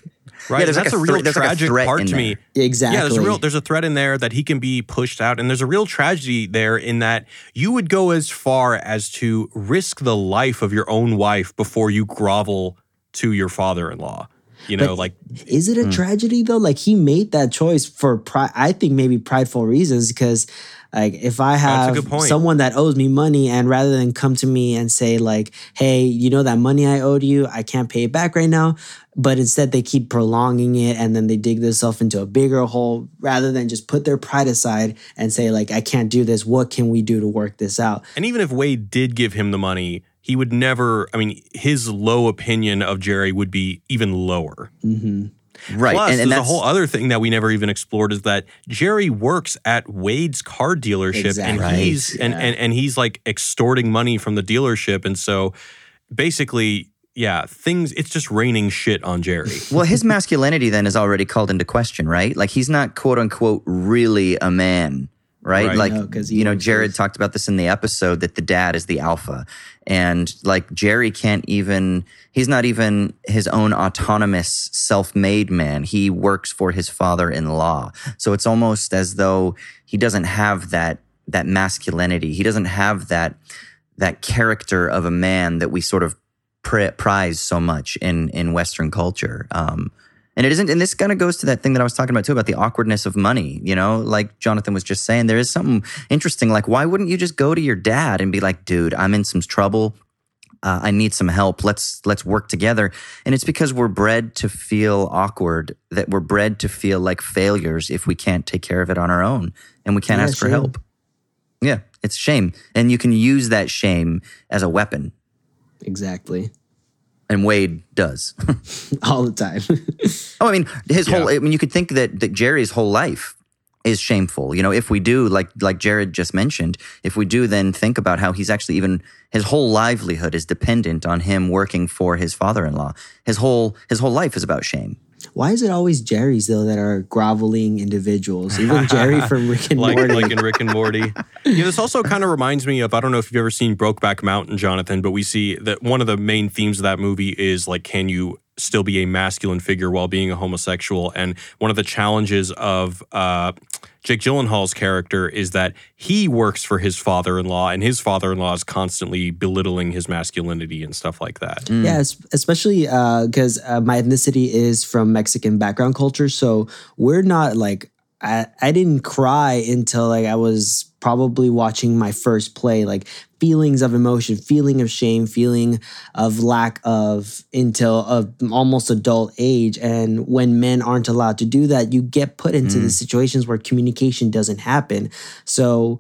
Right. Yeah, that's like a, a real tragic like a part to me. Exactly. Yeah, there's a real there's a threat in there that he can be pushed out. And there's a real tragedy there in that you would go as far as to risk the life of your own wife before you grovel to your father-in-law. You know, but like is it a hmm. tragedy though? Like he made that choice for pride I think maybe prideful reasons because like if I have someone that owes me money and rather than come to me and say like, "Hey, you know that money I owed you, I can't pay it back right now," but instead they keep prolonging it and then they dig themselves into a bigger hole rather than just put their pride aside and say like, "I can't do this. What can we do to work this out?" And even if Wade did give him the money, he would never. I mean, his low opinion of Jerry would be even lower. Mm-hmm. Right. Plus, and, and there's a whole other thing that we never even explored is that Jerry works at Wade's car dealership exactly. and he's yeah. and, and and he's like extorting money from the dealership. And so basically, yeah, things it's just raining shit on Jerry. well, his masculinity then is already called into question, right? Like he's not quote unquote really a man right? right. Like, no, you know, Jared talked about this in the episode that the dad is the alpha. And like Jerry can't even, he's not even his own autonomous, self made man. He works for his father in law. So it's almost as though he doesn't have that, that masculinity. He doesn't have that, that character of a man that we sort of prize so much in, in Western culture. Um, and it isn't, and this kind of goes to that thing that I was talking about too about the awkwardness of money. You know, like Jonathan was just saying, there is something interesting. Like, why wouldn't you just go to your dad and be like, dude, I'm in some trouble. Uh, I need some help. Let's let's work together. And it's because we're bred to feel awkward. That we're bred to feel like failures if we can't take care of it on our own, and we can't yeah, ask for help. Yeah, it's shame, and you can use that shame as a weapon. Exactly and Wade does all the time. oh, I mean, his yeah. whole. I mean, you could think that that Jerry's whole life is shameful. You know, if we do, like like Jared just mentioned, if we do then think about how he's actually even his whole livelihood is dependent on him working for his father-in-law. His whole his whole life is about shame. Why is it always Jerry's though that are groveling individuals? Even Jerry from Rick and like, Morty. like in Rick and Morty. yeah, this also kind of reminds me of I don't know if you've ever seen Brokeback Mountain, Jonathan, but we see that one of the main themes of that movie is like, can you still be a masculine figure while being a homosexual? And one of the challenges of uh, Jake Gyllenhaal's character is that he works for his father-in-law, and his father-in-law is constantly belittling his masculinity and stuff like that. Yeah, es- especially because uh, my ethnicity is from Mexican background culture, so we're not like I, I didn't cry until like I was probably watching my first play, like feelings of emotion, feeling of shame, feeling of lack of until of almost adult age. And when men aren't allowed to do that, you get put into the mm. situations where communication doesn't happen. So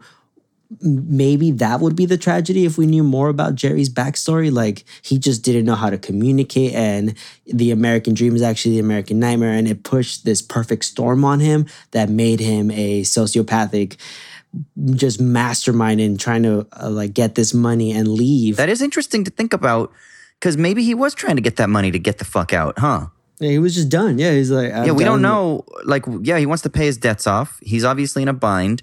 maybe that would be the tragedy if we knew more about Jerry's backstory. Like he just didn't know how to communicate, and the American dream is actually the American nightmare, and it pushed this perfect storm on him that made him a sociopathic, just mastermind in trying to uh, like get this money and leave. That is interesting to think about because maybe he was trying to get that money to get the fuck out, huh? Yeah, he was just done. Yeah, he's like, yeah, we don't know. Like, yeah, he wants to pay his debts off. He's obviously in a bind.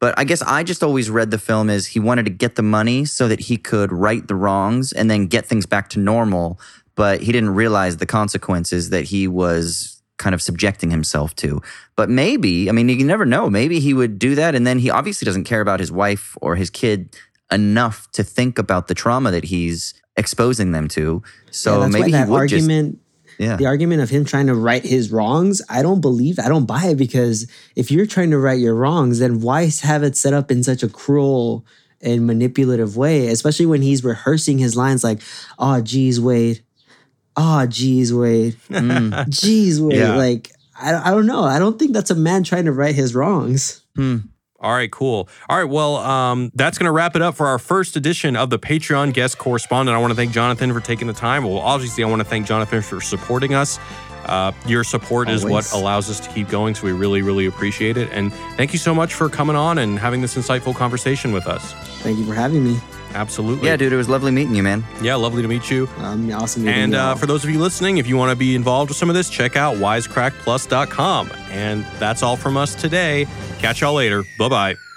But I guess I just always read the film as he wanted to get the money so that he could right the wrongs and then get things back to normal. But he didn't realize the consequences that he was kind of subjecting himself to. But maybe, I mean, you never know. Maybe he would do that. And then he obviously doesn't care about his wife or his kid enough to think about the trauma that he's exposing them to. So Yeah, maybe that would just. argument. Yeah. The argument of him trying to right his wrongs, I don't believe, I don't buy it because if you're trying to right your wrongs, then why have it set up in such a cruel and manipulative way? Especially when he's rehearsing his lines like, oh, geez, Wade. Oh, geez, Wade. Geez, Wade. Yeah. Like, I, I don't know. I don't think that's a man trying to right his wrongs. All right, cool. All right, well, um, that's going to wrap it up for our first edition of the Patreon guest correspondent. I want to thank Jonathan for taking the time. Well, obviously, I want to thank Jonathan for supporting us. Uh, your support is what allows us to keep going, so we really, really appreciate it. And thank you so much for coming on and having this insightful conversation with us. Thank you for having me. Absolutely. Yeah, dude, it was lovely meeting you, man. Yeah, lovely to meet you. Um, awesome. meeting And you uh, all. for those of you listening, if you want to be involved with some of this, check out wisecrackplus.com. And that's all from us today. Catch y'all later. Bye bye.